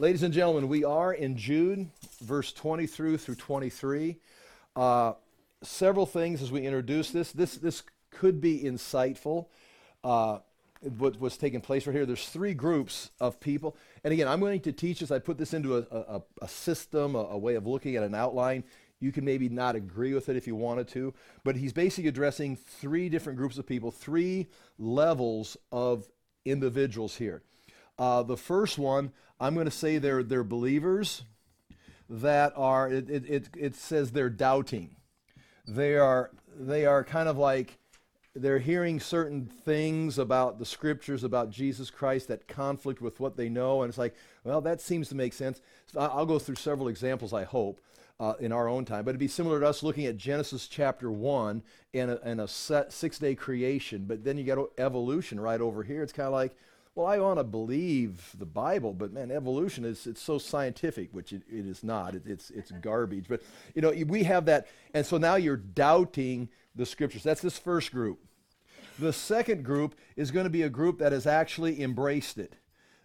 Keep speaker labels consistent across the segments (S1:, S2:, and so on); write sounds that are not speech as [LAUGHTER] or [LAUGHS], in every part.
S1: Ladies and gentlemen, we are in Jude, verse 20 through through 23. Uh, several things as we introduce this. This this could be insightful. Uh, what, what's taking place right here. There's three groups of people, and again, I'm going to teach this. I put this into a, a, a system, a, a way of looking at an outline. You can maybe not agree with it if you wanted to, but he's basically addressing three different groups of people, three levels of individuals here. Uh, the first one, I'm going to say they're, they're believers that are, it, it, it, it says they're doubting. They are, they are kind of like, they're hearing certain things about the scriptures about Jesus Christ that conflict with what they know, and it's like, well, that seems to make sense. So I'll go through several examples, I hope, uh, in our own time, but it'd be similar to us looking at Genesis chapter 1 and a, and a six day creation, but then you got evolution right over here. It's kind of like, well, I want to believe the Bible, but man, evolution is it's so scientific, which it, it is not. It, it's it's [LAUGHS] garbage. But you know, we have that, and so now you're doubting the scriptures. That's this first group. The second group is going to be a group that has actually embraced it.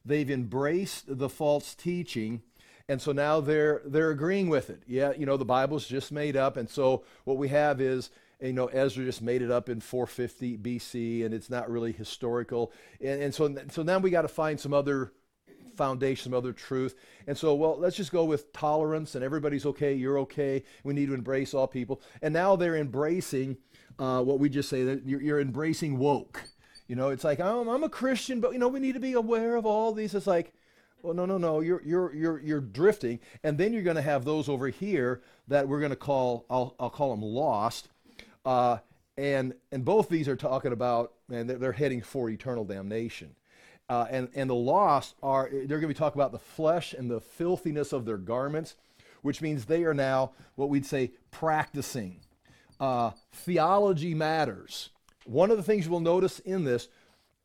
S1: They've embraced the false teaching, and so now they're they're agreeing with it. Yeah, you know, the Bible's just made up, and so what we have is you know, Ezra just made it up in 450 BC, and it's not really historical. And, and so, so now we got to find some other foundation, some other truth. And so, well, let's just go with tolerance, and everybody's okay, you're okay. We need to embrace all people. And now they're embracing uh, what we just say that you're, you're, embracing woke. You know, it's like oh, I'm a Christian, but you know, we need to be aware of all these. It's like, well, no, no, no. You're you're you're you're drifting, and then you're going to have those over here that we're going to call I'll I'll call them lost uh, and, and both these are talking about, and they're, they're heading for eternal damnation. Uh, and, and the lost are, they're going to be talking about the flesh and the filthiness of their garments, which means they are now what we'd say practicing. Uh, theology matters. One of the things you'll notice in this,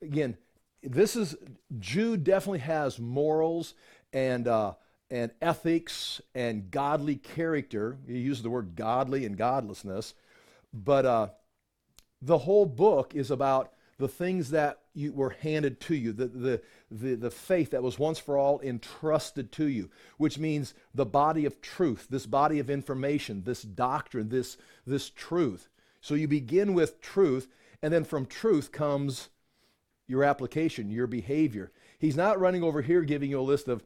S1: again, this is, Jude definitely has morals and, uh, and ethics and godly character. He uses the word godly and godlessness. But uh, the whole book is about the things that you were handed to you, the, the, the, the faith that was once for all entrusted to you, which means the body of truth, this body of information, this doctrine, this, this truth. So you begin with truth, and then from truth comes your application, your behavior. He's not running over here giving you a list of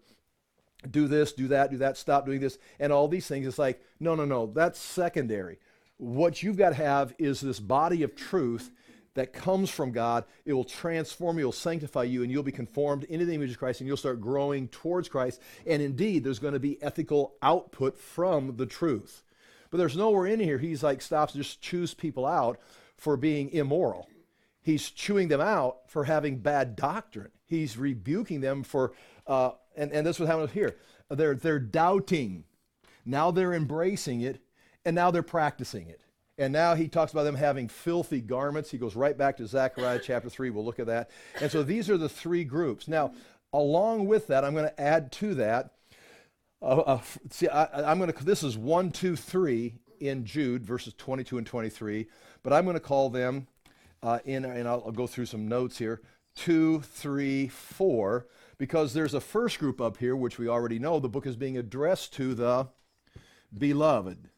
S1: do this, do that, do that, stop doing this, and all these things. It's like, no, no, no, that's secondary. What you've got to have is this body of truth that comes from God. It will transform you, it will sanctify you, and you'll be conformed into the image of Christ, and you'll start growing towards Christ. And indeed, there's going to be ethical output from the truth. But there's nowhere in here he's like stops just chews people out for being immoral. He's chewing them out for having bad doctrine. He's rebuking them for, uh, and, and this was happening here. They're, they're doubting. Now they're embracing it and now they're practicing it. And now he talks about them having filthy garments. He goes right back to Zechariah [LAUGHS] chapter 3. We'll look at that. And so these are the three groups. Now, along with that, I'm going to add to that. Uh, uh, see, I, am going to, this is 1, 2, 3 in Jude, verses 22 and 23. But I'm going to call them, uh, in, and I'll, I'll go through some notes here, 2, 3, 4, because there's a first group up here, which we already know. The book is being addressed to the beloved.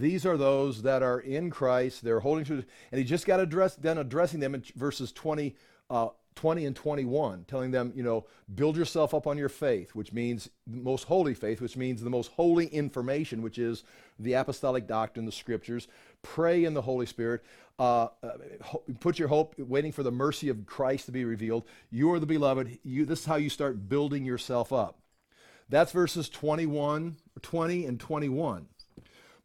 S1: These are those that are in Christ. They're holding to, and he just got addressed, done addressing them in verses 20, uh, 20 and 21, telling them, you know, build yourself up on your faith, which means most holy faith, which means the most holy information, which is the apostolic doctrine, the scriptures. Pray in the Holy Spirit. Uh, uh, put your hope, waiting for the mercy of Christ to be revealed. You are the beloved. You, this is how you start building yourself up. That's verses 21, 20 and 21.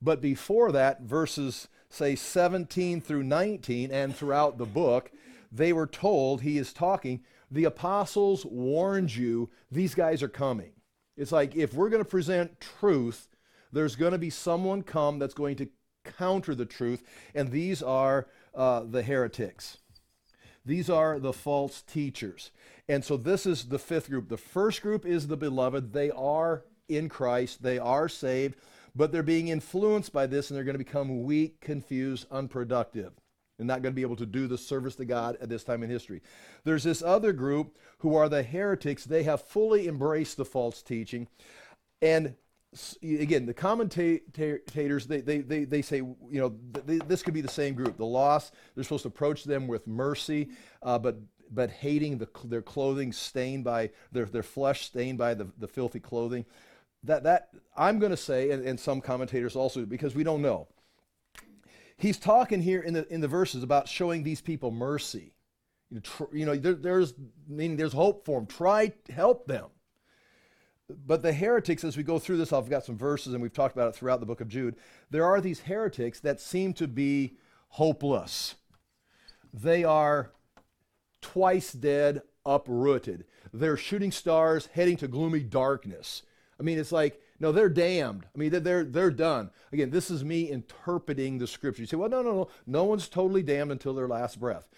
S1: But before that, verses, say, 17 through 19, and throughout the book, they were told, he is talking, the apostles warned you, these guys are coming. It's like if we're going to present truth, there's going to be someone come that's going to counter the truth, and these are uh, the heretics. These are the false teachers. And so this is the fifth group. The first group is the beloved. They are in Christ, they are saved but they're being influenced by this and they're going to become weak, confused, unproductive. and not going to be able to do the service to God at this time in history. There's this other group who are the heretics. They have fully embraced the false teaching. And again, the commentators, they, they, they, they say, you know, th- this could be the same group. The lost, they're supposed to approach them with mercy, uh, but, but hating the, their clothing stained by, their, their flesh stained by the, the filthy clothing. That, that I'm going to say, and, and some commentators also, because we don't know. He's talking here in the, in the verses about showing these people mercy. You know, tr- you know there, there's, meaning there's hope for them. Try help them. But the heretics, as we go through this, I've got some verses and we've talked about it throughout the book of Jude. There are these heretics that seem to be hopeless. They are twice dead, uprooted. They're shooting stars heading to gloomy darkness. I mean, it's like, no, they're damned. I mean, they're, they're done. Again, this is me interpreting the scripture. You say, well, no, no, no. No one's totally damned until their last breath.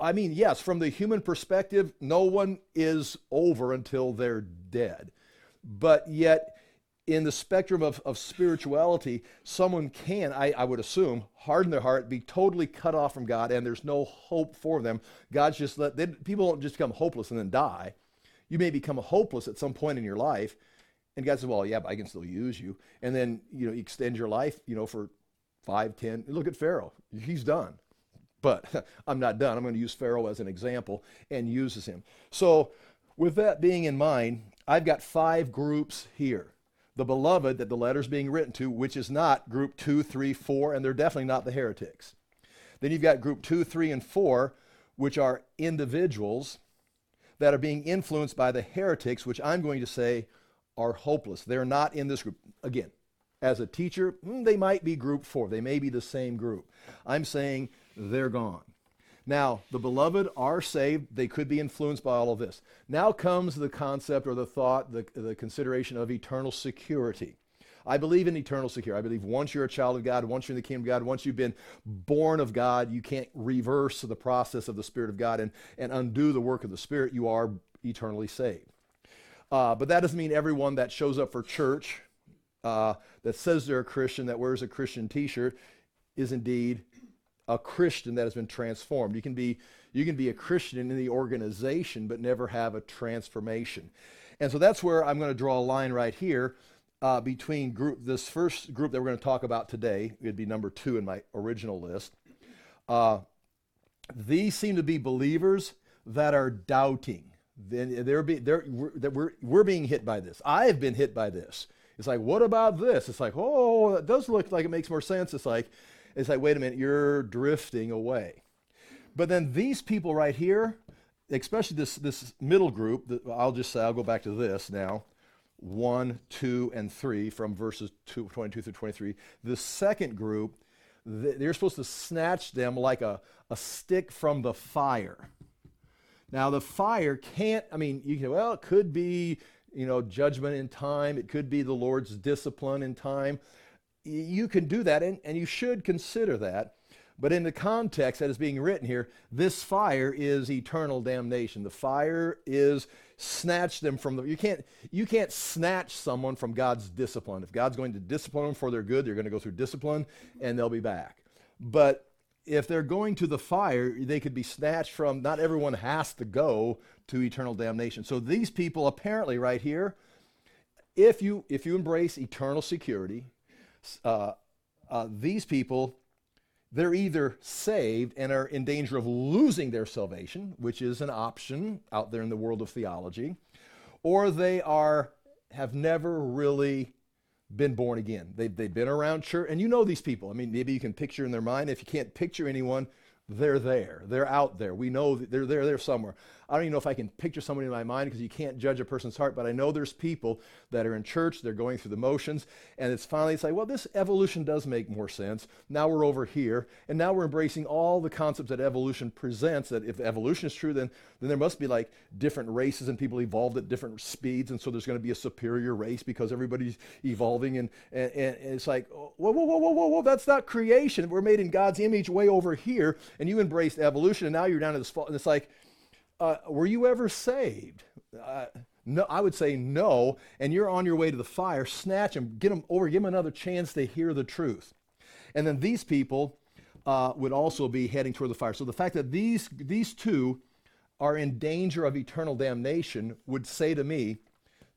S1: I mean, yes, from the human perspective, no one is over until they're dead. But yet, in the spectrum of, of spirituality, someone can, I, I would assume, harden their heart, be totally cut off from God, and there's no hope for them. God's just let, they, people don't just become hopeless and then die. You may become hopeless at some point in your life, and God says, well, yeah, but I can still use you. And then, you know, extend your life, you know, for five, ten. Look at Pharaoh. He's done. But [LAUGHS] I'm not done. I'm going to use Pharaoh as an example and uses him. So, with that being in mind, I've got five groups here. The beloved that the letter's being written to, which is not group two, three, four, and they're definitely not the heretics. Then you've got group two, three, and four, which are individuals that are being influenced by the heretics, which I'm going to say are hopeless. They're not in this group. Again, as a teacher, hmm, they might be group four. They may be the same group. I'm saying they're gone. Now, the beloved are saved. They could be influenced by all of this. Now comes the concept or the thought, the, the consideration of eternal security. I believe in eternal security. I believe once you're a child of God, once you're in the kingdom of God, once you've been born of God, you can't reverse the process of the Spirit of God and, and undo the work of the Spirit. You are eternally saved. Uh, but that doesn't mean everyone that shows up for church, uh, that says they're a Christian, that wears a Christian t shirt, is indeed a Christian that has been transformed. You can be you can be a Christian in the organization but never have a transformation. And so that's where I'm going to draw a line right here uh, between group this first group that we're going to talk about today. It'd be number two in my original list. Uh, these seem to be believers that are doubting. Then they're, be, they're we're, we're, we're being hit by this. I have been hit by this. It's like, what about this? It's like, oh, it does look like it makes more sense. It's like, it's like, wait a minute, you're drifting away. But then these people right here, especially this, this middle group, I'll just say, I'll go back to this now 1, 2, and 3 from verses two, 22 through 23. The second group, they're supposed to snatch them like a, a stick from the fire. Now, the fire can't, I mean, you can, well, it could be, you know, judgment in time, it could be the Lord's discipline in time you can do that, and, and you should consider that. But in the context that is being written here, this fire is eternal damnation. The fire is snatch them from the you can't you can't snatch someone from God's discipline. If God's going to discipline them for their good, they're going to go through discipline and they'll be back. But if they're going to the fire, they could be snatched from not everyone has to go to eternal damnation. So these people apparently right here, if you if you embrace eternal security, uh, uh, these people, they're either saved and are in danger of losing their salvation, which is an option out there in the world of theology, or they are have never really been born again. They've, they've been around church, and you know these people. I mean, maybe you can picture in their mind. If you can't picture anyone, they're there. They're out there. We know they're there. They're somewhere. I don't even know if I can picture somebody in my mind because you can't judge a person's heart, but I know there's people that are in church, they're going through the motions, and it's finally it's like, well, this evolution does make more sense. Now we're over here, and now we're embracing all the concepts that evolution presents. That if evolution is true, then then there must be like different races and people evolved at different speeds, and so there's going to be a superior race because everybody's evolving, and and, and it's like, whoa, whoa, whoa, whoa, whoa, whoa, that's not creation. We're made in God's image way over here, and you embraced evolution, and now you're down to this fault, and it's like uh, were you ever saved? Uh, no, I would say no. And you're on your way to the fire. Snatch them, get them over, give them another chance to hear the truth. And then these people, uh, would also be heading toward the fire. So the fact that these, these two are in danger of eternal damnation would say to me,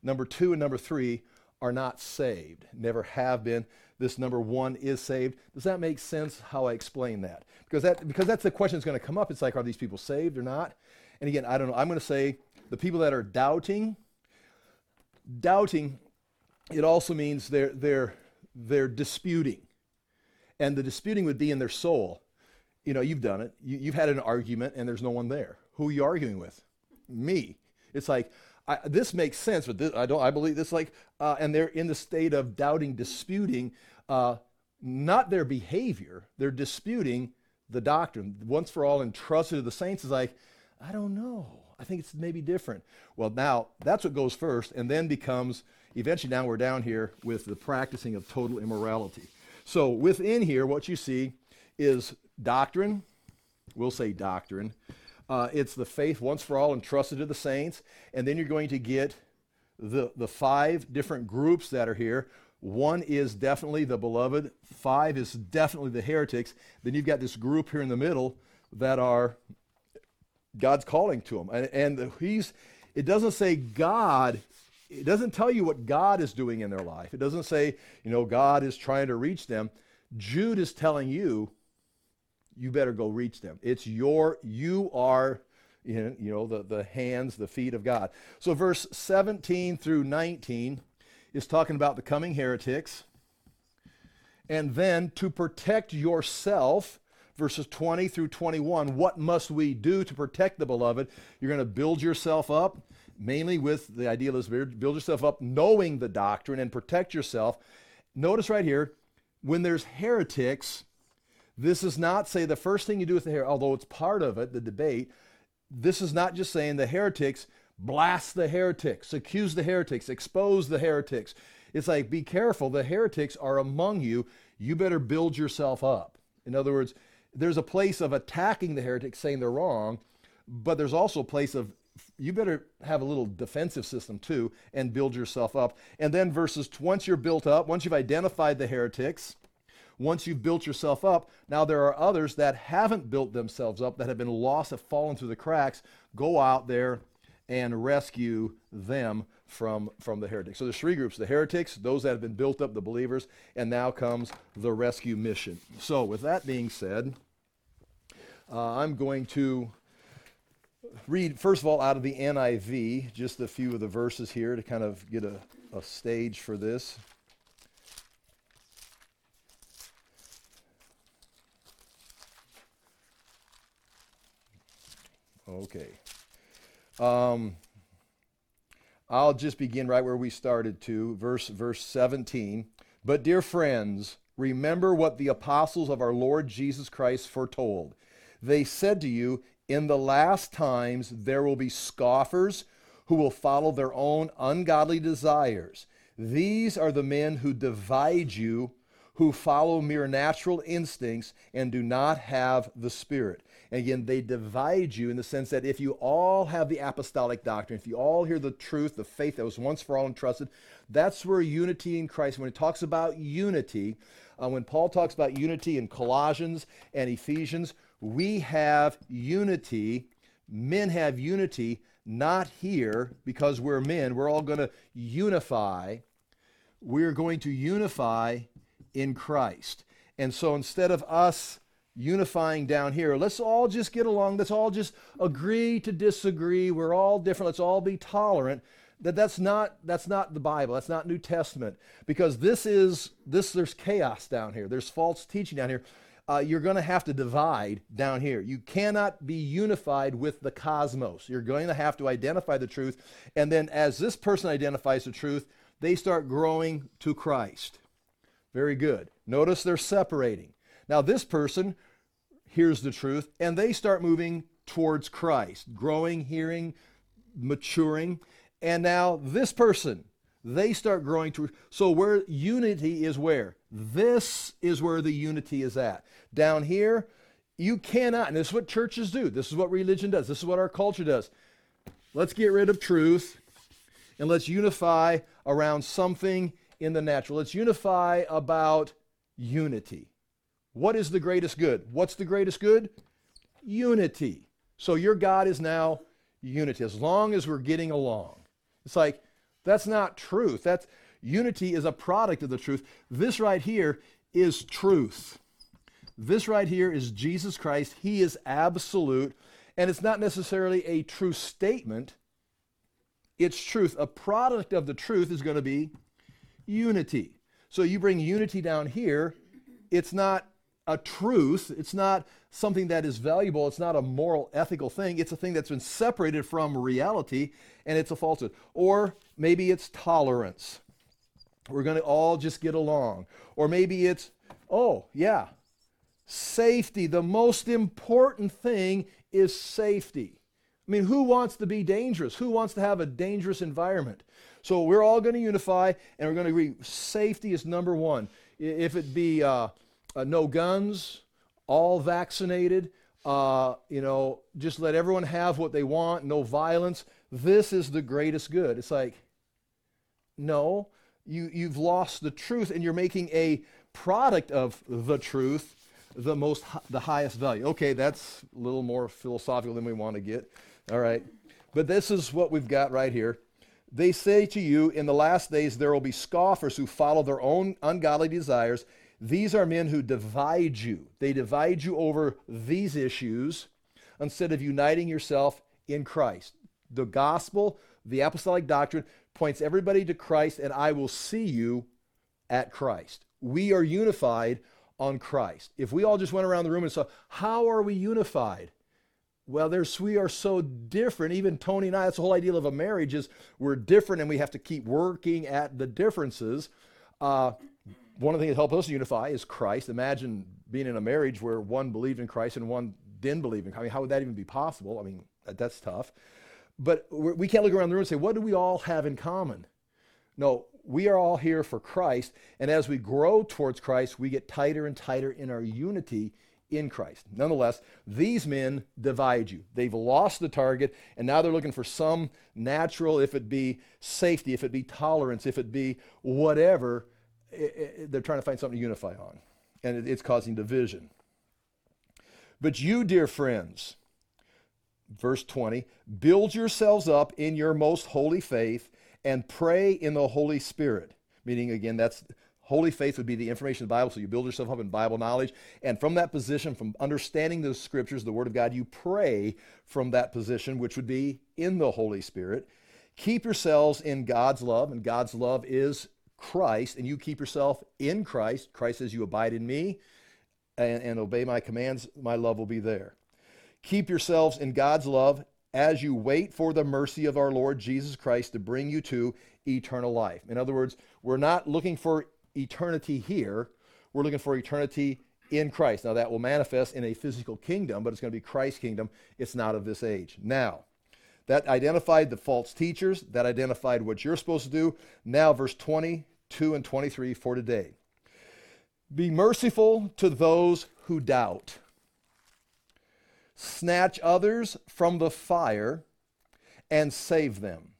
S1: number two and number three are not saved, never have been. This number one is saved. Does that make sense how I explain that? Because, that, because that's the question that's going to come up. It's like, are these people saved or not? And again, I don't know. I'm going to say the people that are doubting, doubting, it also means they're, they're, they're disputing. And the disputing would be in their soul. You know, you've done it. You, have had an argument and there's no one there. Who are you arguing with? Me. It's like, I, this makes sense, but this, I don't. I believe this. Like, uh, and they're in the state of doubting, disputing, uh, not their behavior. They're disputing the doctrine once for all, entrusted to the saints. Is like, I don't know. I think it's maybe different. Well, now that's what goes first, and then becomes eventually. Now we're down here with the practicing of total immorality. So within here, what you see is doctrine. We'll say doctrine. Uh, it's the faith once for all entrusted to the saints. And then you're going to get the, the five different groups that are here. One is definitely the beloved, five is definitely the heretics. Then you've got this group here in the middle that are God's calling to them. And, and he's, it doesn't say God, it doesn't tell you what God is doing in their life. It doesn't say, you know, God is trying to reach them. Jude is telling you you better go reach them. It's your, you are, you know, the, the hands, the feet of God. So verse 17 through 19 is talking about the coming heretics. And then to protect yourself, verses 20 through 21, what must we do to protect the beloved? You're going to build yourself up, mainly with the ideal spirit, build yourself up knowing the doctrine and protect yourself. Notice right here, when there's heretics, this is not say the first thing you do with the hair, although it's part of it, the debate. This is not just saying the heretics blast the heretics, accuse the heretics, expose the heretics. It's like be careful. The heretics are among you. You better build yourself up. In other words, there's a place of attacking the heretics, saying they're wrong, but there's also a place of you better have a little defensive system too and build yourself up. And then verses once you're built up, once you've identified the heretics, once you've built yourself up, now there are others that haven't built themselves up, that have been lost, have fallen through the cracks. Go out there and rescue them from, from the heretics. So there's three groups the heretics, those that have been built up, the believers, and now comes the rescue mission. So, with that being said, uh, I'm going to read, first of all, out of the NIV, just a few of the verses here to kind of get a, a stage for this. Okay. Um, I'll just begin right where we started to, verse verse 17. But dear friends, remember what the apostles of our Lord Jesus Christ foretold. They said to you, in the last times there will be scoffers who will follow their own ungodly desires. These are the men who divide you, who follow mere natural instincts and do not have the Spirit. Again, they divide you in the sense that if you all have the apostolic doctrine, if you all hear the truth, the faith that was once for all entrusted, that's where unity in Christ, when it talks about unity, uh, when Paul talks about unity in Colossians and Ephesians, we have unity. Men have unity, not here because we're men. We're all going to unify. We're going to unify in Christ. And so instead of us unifying down here. Let's all just get along. Let's all just agree to disagree. We're all different. Let's all be tolerant. That that's not that's not the Bible. That's not New Testament because this is this there's chaos down here. There's false teaching down here. Uh, you're going to have to divide down here. You cannot be unified with the cosmos. You're going to have to identify the truth, and then as this person identifies the truth, they start growing to Christ. Very good. Notice they're separating. Now, this person hears the truth and they start moving towards Christ, growing, hearing, maturing. And now, this person, they start growing to. So, where unity is where? This is where the unity is at. Down here, you cannot, and this is what churches do. This is what religion does. This is what our culture does. Let's get rid of truth and let's unify around something in the natural. Let's unify about unity. What is the greatest good? What's the greatest good? Unity. So your God is now unity, as long as we're getting along. It's like, that's not truth. That's unity is a product of the truth. This right here is truth. This right here is Jesus Christ. He is absolute. And it's not necessarily a true statement, it's truth. A product of the truth is going to be unity. So you bring unity down here, it's not a truth, it's not something that is valuable, it's not a moral, ethical thing, it's a thing that's been separated from reality and it's a falsehood. Or maybe it's tolerance. We're going to all just get along. Or maybe it's, oh, yeah, safety. The most important thing is safety. I mean, who wants to be dangerous? Who wants to have a dangerous environment? So we're all going to unify and we're going to agree safety is number one. If it be uh, uh, no guns, all vaccinated, uh, you know, just let everyone have what they want, no violence. This is the greatest good. It's like, no, you, you've lost the truth and you're making a product of the truth the most the highest value. Okay that's a little more philosophical than we want to get. All right. But this is what we've got right here. They say to you in the last days there will be scoffers who follow their own ungodly desires these are men who divide you they divide you over these issues instead of uniting yourself in christ the gospel the apostolic doctrine points everybody to Christ, and I will see you at Christ. We are unified on Christ. If we all just went around the room and saw, how are we unified? Well, there's we are so different. Even Tony and I, that's the whole idea of a marriage is we're different and we have to keep working at the differences. Uh, one of the things that helps us unify is Christ. Imagine being in a marriage where one believed in Christ and one didn't believe in. Christ. I mean, how would that even be possible? I mean, that's tough. But we can't look around the room and say, what do we all have in common? No, we are all here for Christ. And as we grow towards Christ, we get tighter and tighter in our unity in Christ. Nonetheless, these men divide you. They've lost the target, and now they're looking for some natural, if it be safety, if it be tolerance, if it be whatever, they're trying to find something to unify on. And it's causing division. But you, dear friends, verse 20 build yourselves up in your most holy faith and pray in the Holy Spirit. Meaning, again, that's holy faith would be the information of the Bible. So you build yourself up in Bible knowledge. And from that position, from understanding the scriptures, the Word of God, you pray from that position, which would be in the Holy Spirit. Keep yourselves in God's love, and God's love is Christ, and you keep yourself in Christ. Christ says, You abide in me and, and obey my commands, my love will be there. Keep yourselves in God's love as you wait for the mercy of our Lord Jesus Christ to bring you to eternal life. In other words, we're not looking for eternity here, we're looking for eternity in Christ. Now, that will manifest in a physical kingdom, but it's going to be Christ's kingdom. It's not of this age. Now, that identified the false teachers, that identified what you're supposed to do. Now, verse 22 and 23 for today. Be merciful to those who doubt snatch others from the fire, and save them.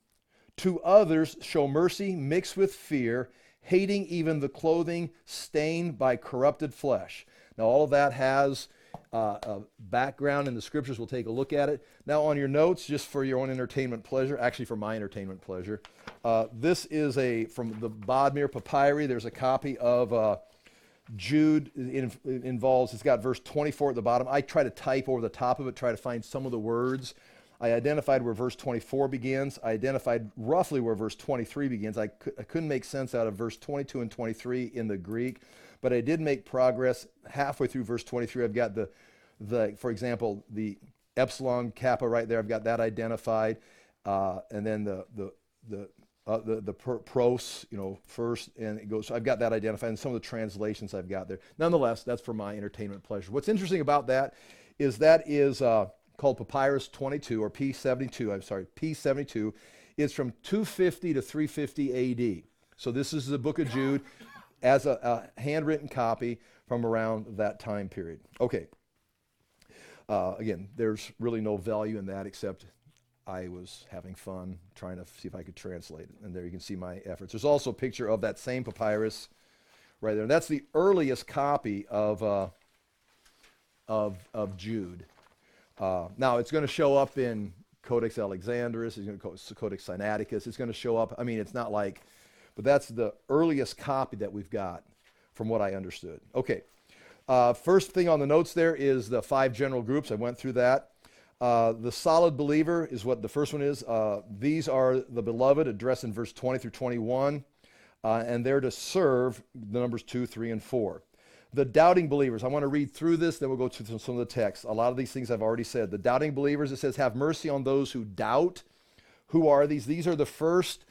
S1: To others, show mercy mixed with fear, hating even the clothing stained by corrupted flesh. Now, all of that has uh, a background in the scriptures. We'll take a look at it. Now, on your notes, just for your own entertainment pleasure, actually for my entertainment pleasure, uh, this is a from the Bodmer Papyri. There's a copy of. Uh, Jude involves, it's got verse 24 at the bottom. I try to type over the top of it, try to find some of the words. I identified where verse 24 begins. I identified roughly where verse 23 begins. I, I couldn't make sense out of verse 22 and 23 in the Greek, but I did make progress halfway through verse 23. I've got the, the for example, the epsilon kappa right there. I've got that identified. Uh, and then the, the, the uh, the the pros, you know, first, and it goes. So I've got that identified, and some of the translations I've got there. Nonetheless, that's for my entertainment pleasure. What's interesting about that is that is uh, called Papyrus 22 or P72. I'm sorry, P72. It's from 250 to 350 A.D. So this is the Book of Jude as a, a handwritten copy from around that time period. Okay. Uh, again, there's really no value in that except I was having fun trying to see if I could translate it. And there you can see my efforts. There's also a picture of that same papyrus right there. And that's the earliest copy of, uh, of, of Jude. Uh, now, it's going to show up in Codex Alexandrinus, it's going to Codex Sinaiticus. It's going to show up. I mean, it's not like, but that's the earliest copy that we've got from what I understood. Okay. Uh, first thing on the notes there is the five general groups. I went through that. Uh, the solid believer is what the first one is. Uh, these are the beloved, addressed in verse 20 through 21, uh, and they're to serve the numbers 2, 3, and 4. The doubting believers, I want to read through this, then we'll go to some of the text. A lot of these things I've already said. The doubting believers, it says, have mercy on those who doubt. Who are these? These are the first,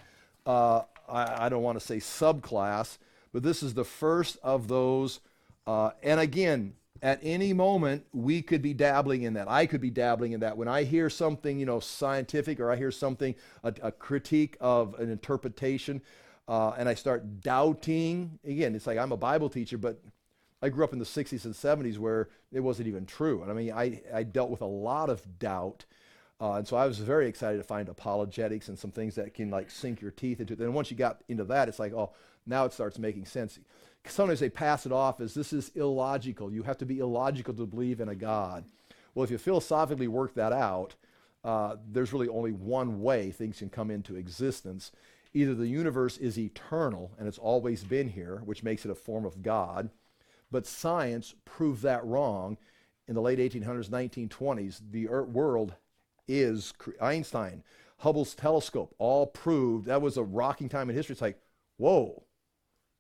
S1: uh, I, I, don't want to say subclass, but this is the first of those. Uh, and again, at any moment, we could be dabbling in that. I could be dabbling in that. When I hear something, you know, scientific or I hear something, a, a critique of an interpretation, uh, and I start doubting, again, it's like I'm a Bible teacher, but I grew up in the 60s and 70s where it wasn't even true. And I mean, I, I dealt with a lot of doubt. Uh, and so I was very excited to find apologetics and some things that can like sink your teeth into it. Then once you got into that, it's like, oh, now it starts making sense. Sometimes they pass it off as this is illogical. You have to be illogical to believe in a God. Well, if you philosophically work that out, uh, there's really only one way things can come into existence. Either the universe is eternal and it's always been here, which makes it a form of God, but science proved that wrong in the late 1800s, 1920s. The world is Einstein, Hubble's telescope, all proved that was a rocking time in history. It's like, whoa,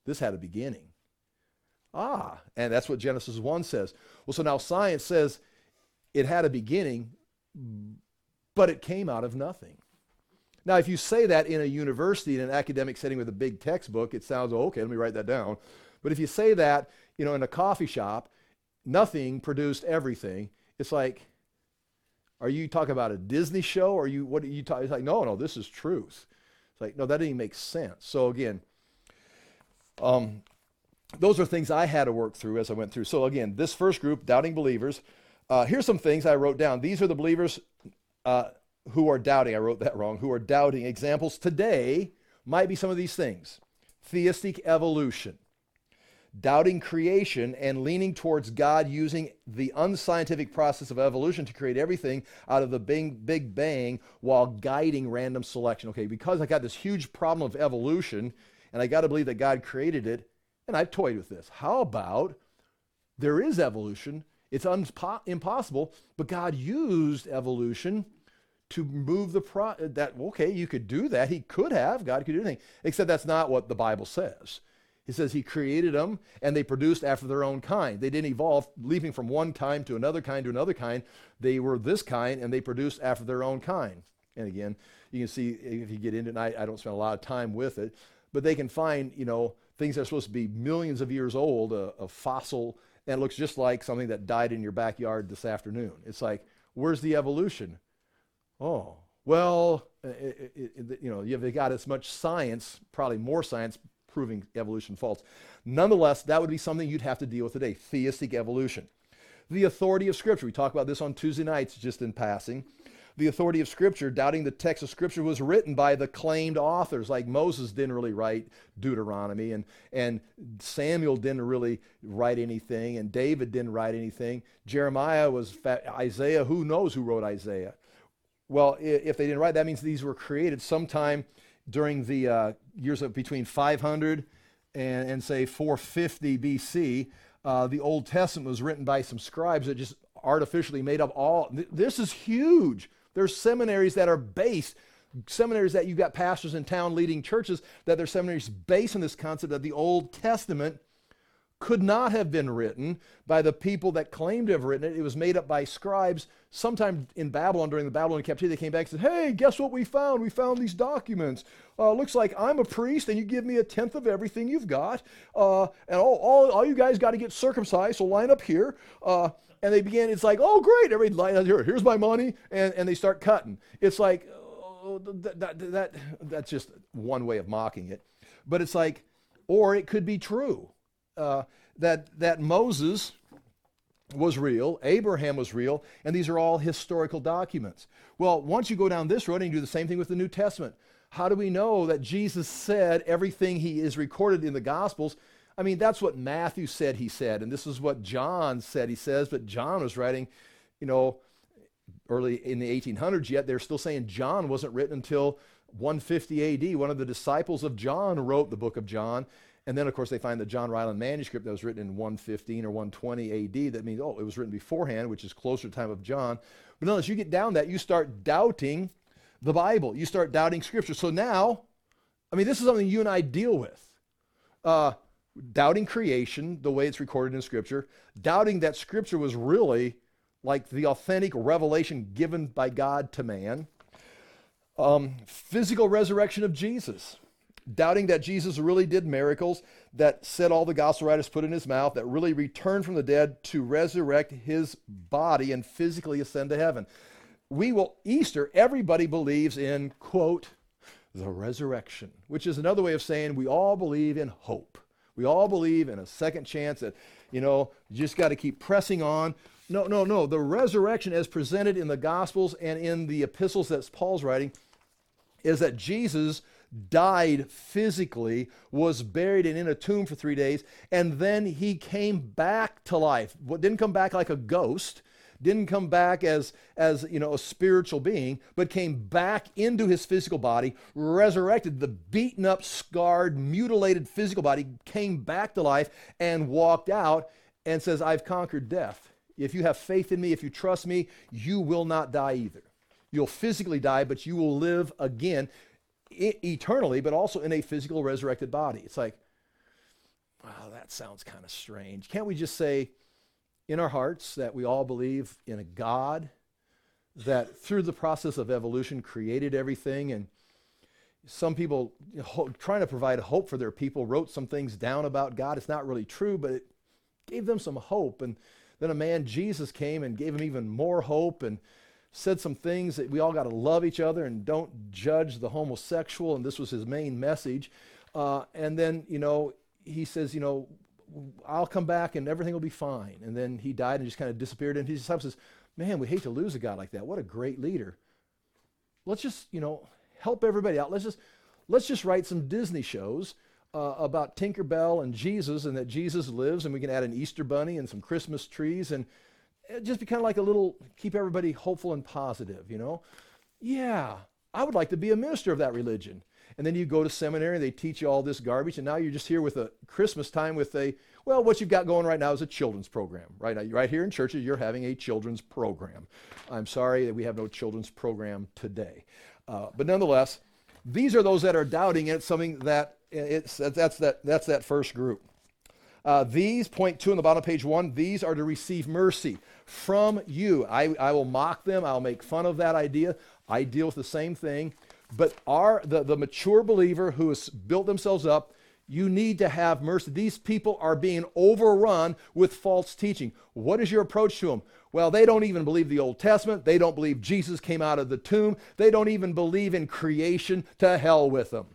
S1: this had a beginning. Ah, and that's what Genesis 1 says. Well, so now science says it had a beginning, but it came out of nothing. Now, if you say that in a university, in an academic setting with a big textbook, it sounds, oh, okay, let me write that down. But if you say that you know, in a coffee shop, nothing produced everything. It's like, are you talking about a Disney show? Or are you what are you talking? It's like, no, no, this is truth. It's like, no, that didn't make sense. So again, um, those are things I had to work through as I went through. So again, this first group, doubting believers. Uh, here's some things I wrote down. These are the believers uh, who are doubting. I wrote that wrong. Who are doubting. Examples today might be some of these things: theistic evolution, doubting creation and leaning towards God using the unscientific process of evolution to create everything out of the big, big bang while guiding random selection. Okay, because I got this huge problem of evolution and I got to believe that God created it, and I've toyed with this. How about there is evolution? It's unspo- impossible, but God used evolution to move the pro that okay you could do that he could have god could do anything except that's not what the bible says he says he created them and they produced after their own kind. They didn't evolve, leaping from one kind to another kind to another kind. They were this kind and they produced after their own kind. And again, you can see if you get into it, I, I don't spend a lot of time with it, but they can find, you know, things that are supposed to be millions of years old, a, a fossil, and it looks just like something that died in your backyard this afternoon. It's like, where's the evolution? Oh, well, it, it, it, you know, you've got as much science, probably more science, proving evolution false. Nonetheless, that would be something you'd have to deal with today theistic evolution. The authority of Scripture. We talk about this on Tuesday nights, just in passing. The authority of Scripture, doubting the text of Scripture was written by the claimed authors. Like Moses didn't really write Deuteronomy, and, and Samuel didn't really write anything, and David didn't write anything. Jeremiah was Isaiah. Who knows who wrote Isaiah? Well, if they didn't write, that means these were created sometime during the uh, years of between 500 and, and say 450 BC, uh, the Old Testament was written by some scribes that just artificially made up all. This is huge. There's seminaries that are based, seminaries that you've got pastors in town leading churches, that their seminaries based on this concept that the Old Testament could not have been written by the people that claimed to have written it. It was made up by scribes. Sometime in Babylon, during the Babylonian captivity, they came back and said, Hey, guess what we found? We found these documents. Uh, looks like I'm a priest and you give me a tenth of everything you've got. Uh, and all, all, all you guys got to get circumcised, so line up here. Uh, and they began, it's like, Oh, great. Everybody line up here. Here's my money. And, and they start cutting. It's like, oh, that, that, that, that's just one way of mocking it. But it's like, or it could be true uh, that, that Moses was real, Abraham was real, and these are all historical documents. Well, once you go down this road and you do the same thing with the New Testament, how do we know that Jesus said everything he is recorded in the Gospels I mean, that's what Matthew said he said, and this is what John said he says, but John was writing, you know, early in the 1800s, yet they're still saying John wasn't written until 150 AD. One of the disciples of John wrote the book of John. And then, of course, they find the John Ryland manuscript that was written in 115 or 120 AD. That means, oh, it was written beforehand, which is closer to the time of John. But unless you get down that, you start doubting the Bible. You start doubting Scripture. So now, I mean, this is something you and I deal with. Uh, doubting creation, the way it's recorded in Scripture, doubting that Scripture was really like the authentic revelation given by God to man, um, physical resurrection of Jesus, doubting that Jesus really did miracles, that said all the gospel writers put in his mouth, that really returned from the dead to resurrect his body and physically ascend to heaven. We will, Easter, everybody believes in, quote, the resurrection, which is another way of saying we all believe in hope. We all believe in a second chance that, you know, you just got to keep pressing on. No, no, no. The resurrection, as presented in the Gospels and in the epistles that Paul's writing, is that Jesus died physically, was buried and in a tomb for three days, and then he came back to life. Didn't come back like a ghost, didn't come back as, as you know, a spiritual being, but came back into his physical body, resurrected. The beaten up, scarred, mutilated physical body came back to life and walked out and says, I've conquered death. If you have faith in me, if you trust me, you will not die either. You'll physically die, but you will live again eternally, but also in a physical resurrected body. It's like, wow, that sounds kind of strange. Can't we just say, in our hearts that we all believe in a God that through the process of evolution created everything and some people trying to provide hope for their people wrote some things down about God. It's not really true, but it gave them some hope. And then a man, Jesus, came and gave them even more hope and said some things that we all got to love each other and don't judge the homosexual. And this was his main message. Uh, and then, you know, he says, you know, I'll come back and everything will be fine. And then he died and just kind of disappeared. And his disciples says, man, we hate to lose a guy like that. What a great leader. Let's just, you know, help everybody out. Let's just, let's just write some Disney shows uh, about Tinker Bell and Jesus and that Jesus lives and we can add an Easter bunny and some Christmas trees and just be kind of like a little, keep everybody hopeful and positive, you know? Yeah, I would like to be a minister of that religion. And then you go to seminary and they teach you all this garbage and now you're just here with a christmas time with a well what you've got going right now is a children's program right? Now right here in churches you're having a children's program. I'm sorry that we have no children's program today. Uh, but nonetheless these are those that are doubting and it's something that it's that's that that's that first group uh, these point two on the bottom of page one these are to receive mercy from you I, I will mock them i'll make fun of that idea i deal with the same thing but our the, the mature believer who has built themselves up, you need to have mercy. These people are being overrun with false teaching. What is your approach to them? Well, they don't even believe the Old Testament. They don't believe Jesus came out of the tomb. They don't even believe in creation. To hell with them.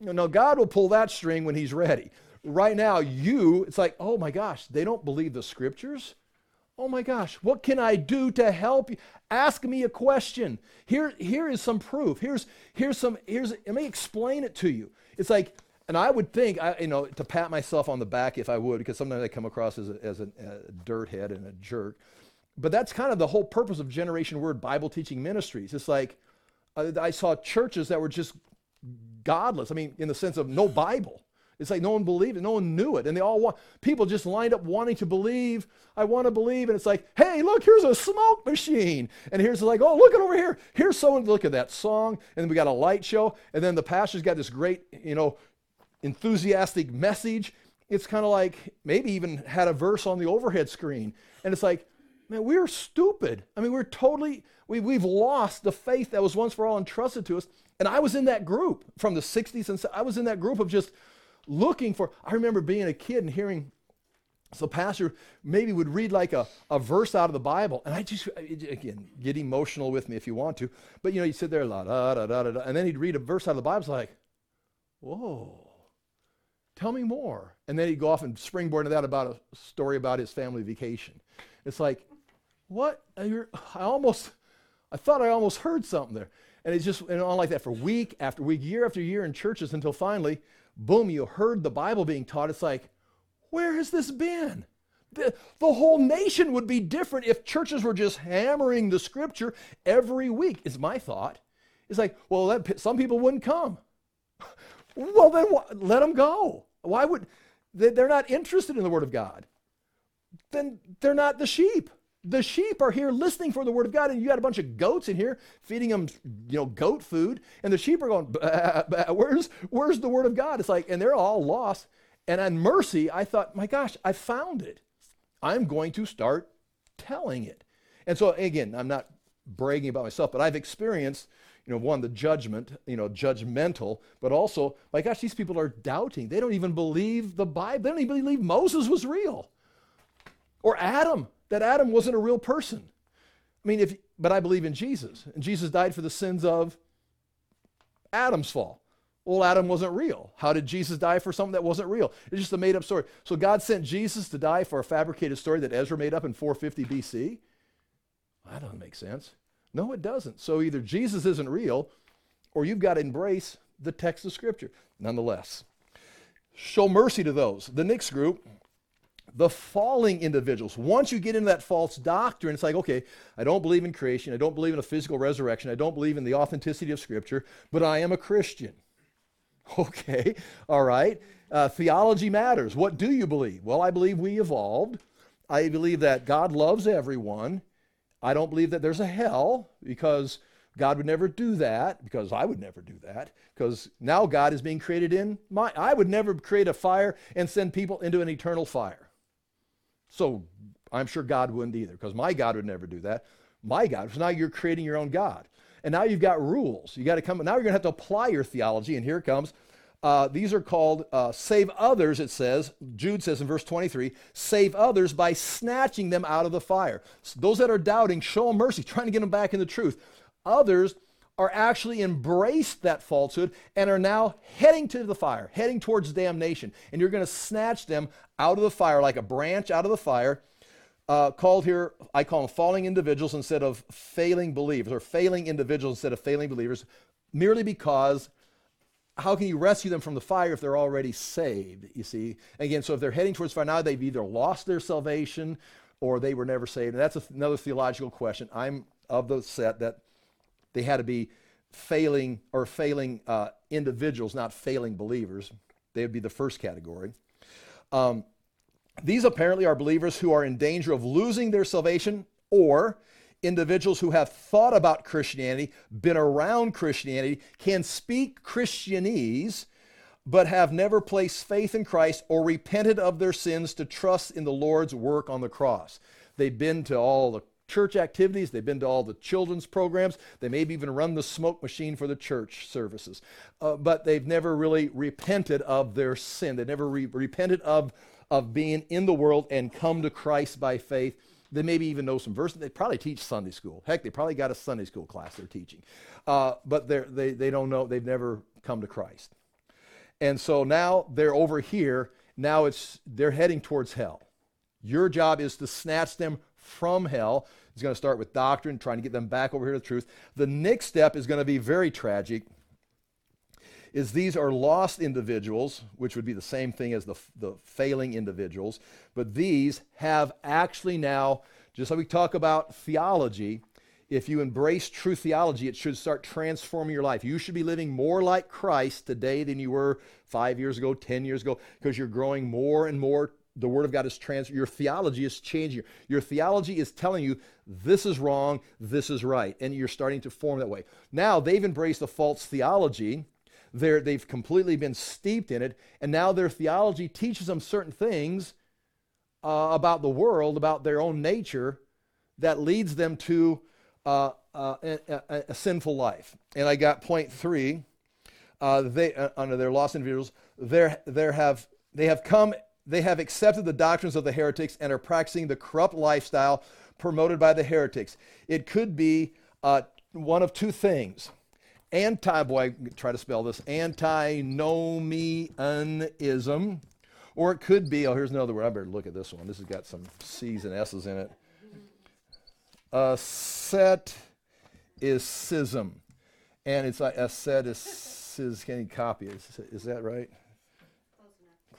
S1: No, God will pull that string when He's ready. Right now, you, it's like, oh my gosh, they don't believe the scriptures. Oh my gosh, what can I do to help you? Ask me a question. Here, here is some proof. Here's, here's some, here's, let me explain it to you. It's like, and I would think, I, you know, to pat myself on the back if I would, because sometimes I come across as a, as a, a dirt head and a jerk. But that's kind of the whole purpose of Generation Word Bible teaching ministries. It's like, I saw churches that were just godless. I mean, in the sense of no Bible. It's like no one believed it, no one knew it. And they all want, people just lined up wanting to believe. I want to believe. And it's like, hey, look, here's a smoke machine. And here's like, oh, look at over here. Here's someone, look at that song. And we got a light show. And then the pastor's got this great, you know, enthusiastic message. It's kind of like maybe even had a verse on the overhead screen. And it's like, man, we're stupid. I mean, we're totally, we, we've lost the faith that was once for all entrusted to us. And I was in that group from the 60s. And I was in that group of just, looking for. I remember being a kid and hearing so pastor maybe would read like a, a verse out of the Bible, and I just again get emotional with me if you want to. But you know, you sit there, la da da da da, and then he'd read a verse out of the Bible, it's like, whoa, tell me more. And then he'd go off and springboard into that about a story about his family vacation. It's like, what? I almost, I thought I almost heard something there, and it just went on like that for week after week, year after year in churches until finally boom, you heard the Bible being taught. It's like, where has this been? The, the whole nation would be different if churches were just hammering the scripture every week, is my thought. It's like, well, that, some people wouldn't come. [LAUGHS] well, then wh- let them go. Why would they, they're not interested in the Word of God? Then they're not the sheep. The sheep are here listening for the Word of God, and you got a bunch of goats in here feeding them, you know, goat food, and the sheep are going, bah, bah, "Where's where's the Word of God?" It's like, and they're all lost. And on mercy, I thought, my gosh, I found it. I'm going to start telling it. And so again, I'm not bragging about myself, but I've experienced, you know, one, the judgment, you know, judgmental, but also, my gosh, these people are doubting. They don't even believe the Bible. They don't even believe Moses was real. Or Adam, that Adam wasn't a real person. I mean, if but I believe in Jesus. And Jesus died for the sins of Adam's fall. Well, Adam wasn't real. How did Jesus die for something that wasn't real? It's just a made up story. So God sent Jesus to die for a fabricated story that Ezra made up in 450 BC? That doesn't make sense. No, it doesn't. So either Jesus isn't real or you've got to embrace the text of Scripture. Nonetheless, show mercy to those. The next group, the falling individuals. Once you get into that false doctrine, it's like, okay, I don't believe in creation. I don't believe in a physical resurrection. I don't believe in the authenticity of Scripture, but I am a Christian. [LAUGHS] Okay, all right. Uh, theology matters. What do you believe? Well, I believe we evolved. I believe that God loves everyone. I don't believe that there's a hell because God would never do that, because I would never do that, because now God is being created in my. I would never create a fire and send people into an eternal fire. So I'm sure God wouldn't either, because my God would never do that. My God. So now you're creating your own God. And now you've got rules. You got to come. Now you're going to have to apply your theology. And here comes. Uh, these are called uh, save others, it says. Jude says in verse 23 save others by snatching them out of the fire. So those that are doubting, show them mercy, trying to get them back in the truth. Others are actually embraced that falsehood and are now heading to the fire, heading towards damnation. And you're going to snatch them out of the fire like a branch out of the fire uh, called here, I call them falling individuals instead of failing believers, or failing individuals instead of failing believers, merely because how can you rescue them from the fire if they're already saved? You see, again, so if they're heading towards fire now, they've either lost their salvation or they were never saved. And that's another theological question. I'm of the set that they had to be failing or failing uh, individuals, not failing believers. They would be the first category. Um, these apparently are believers who are in danger of losing their salvation or individuals who have thought about Christianity, been around Christianity, can speak Christianese, but have never placed faith in Christ or repented of their sins to trust in the Lord's work on the cross. They've been to all the church activities, they've been to all the children's programs, they maybe even run the smoke machine for the church services, uh, but they've never really repented of their sin. They never re- repented of of being in the world and come to Christ by faith. They maybe even know some verses. They probably teach Sunday school. Heck, they probably got a Sunday school class they're teaching. Uh, but they're, they, they don't know, they've never come to Christ. And so now they're over here. Now it's, they're heading towards hell. Your job is to snatch them from hell. It's going to start with doctrine, trying to get them back over here to the truth. The next step is going to be very tragic is these are lost individuals, which would be the same thing as the, the failing individuals, but these have actually now, just like we talk about theology, if you embrace true theology, it should start transforming your life. You should be living more like Christ today than you were five years ago, 10 years ago, because you're growing more and more. The Word of God is trans. Your theology is changing. Your theology is telling you this is wrong, this is right, and you're starting to form that way. Now they've embraced a false theology, they're, they've completely been steeped in it, and now their theology teaches them certain things uh, about the world, about their own nature, that leads them to uh, uh, a, a, a, sinful life. And I got point three. Uh, they uh, under their lost individuals, there there have they have come they have accepted the doctrines of the heretics and are practicing the corrupt lifestyle promoted by the heretics. It could be uh, one of two things anti, boy, try to spell this, antinomianism. Or it could be, oh, here's another word. I better look at this one. This has got some C's and S's in it. Asceticism. And it's like asceticism. Can you copy it? Is, is that right?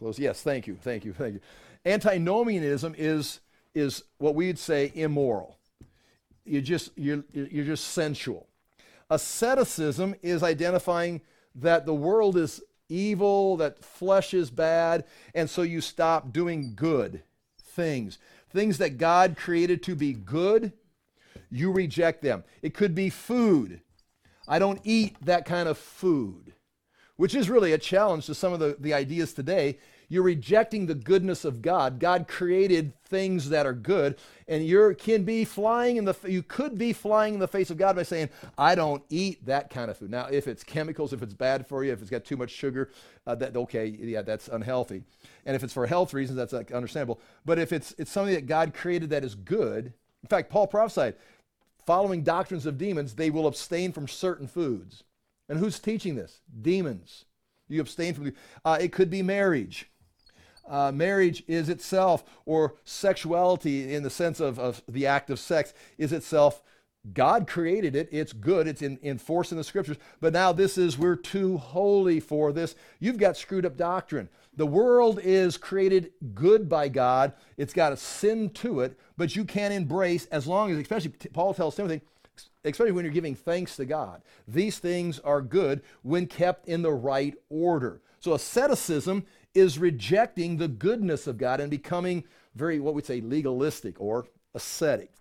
S1: Close. Yes, thank you, thank you, thank you. Antinomianism is is what we'd say immoral. You just you're you're just sensual. Asceticism is identifying that the world is evil, that flesh is bad, and so you stop doing good things. Things that God created to be good, you reject them. It could be food. I don't eat that kind of food, which is really a challenge to some of the, the ideas today you're rejecting the goodness of God. God created things that are good, and you can be flying in the you could be flying in the face of God by saying, "I don't eat that kind of food." Now, if it's chemicals, if it's bad for you, if it's got too much sugar, uh, that okay, yeah, that's unhealthy. And if it's for health reasons, that's uh, understandable. But if it's it's something that God created that is good, in fact, Paul prophesied, following doctrines of demons, they will abstain from certain foods. And who's teaching this? Demons. You abstain from. Uh, it could be marriage uh, marriage is itself, or sexuality in the sense of, of the act of sex, is itself. God created it. It's good. It's in, enforced in the scriptures. But now this is, we're too holy for this. You've got screwed up doctrine. The world is created good by God. It's got a sin to it, but you can't embrace as long as, especially Paul tells Timothy, especially when you're giving thanks to God. These things are good when kept in the right order. So asceticism is rejecting the goodness of God and becoming very, what we'd say, legalistic or ascetic.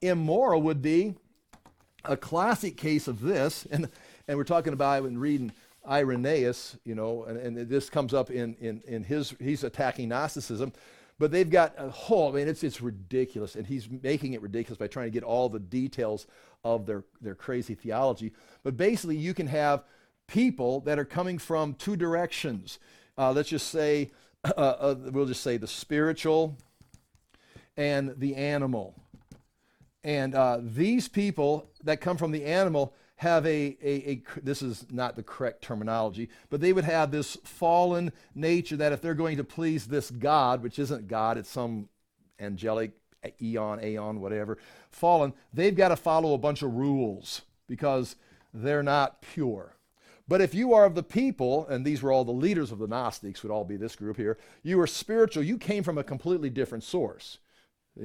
S1: Immoral would be a classic case of this, [LAUGHS] and, and we're talking about in reading Irenaeus, you know, and, and this comes up in, in, in his, he's attacking Gnosticism, but they've got a whole, I mean, it's, it's ridiculous, and he's making it ridiculous by trying to get all the details of their, their crazy theology. But basically, you can have people that are coming from two directions uh, let's just say, uh, uh, we'll just say the spiritual and the animal. And uh, these people that come from the animal have a, a, a, this is not the correct terminology, but they would have this fallen nature that if they're going to please this God, which isn't God, it's some angelic eon, aeon, whatever, fallen, they've got to follow a bunch of rules because they're not pure. But if you are of the people, and these were all the leaders of the Gnostics, would all be this group here, you are spiritual, you came from a completely different source.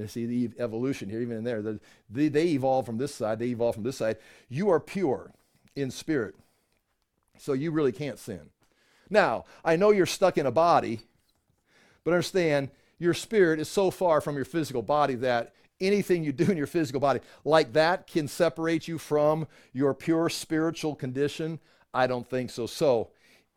S1: See the evolution here, even in there. The, they, they evolved from this side, they evolve from this side. You are pure in spirit, so you really can't sin. Now, I know you're stuck in a body, but understand your spirit is so far from your physical body that anything you do in your physical body like that can separate you from your pure spiritual condition. I don't think so. So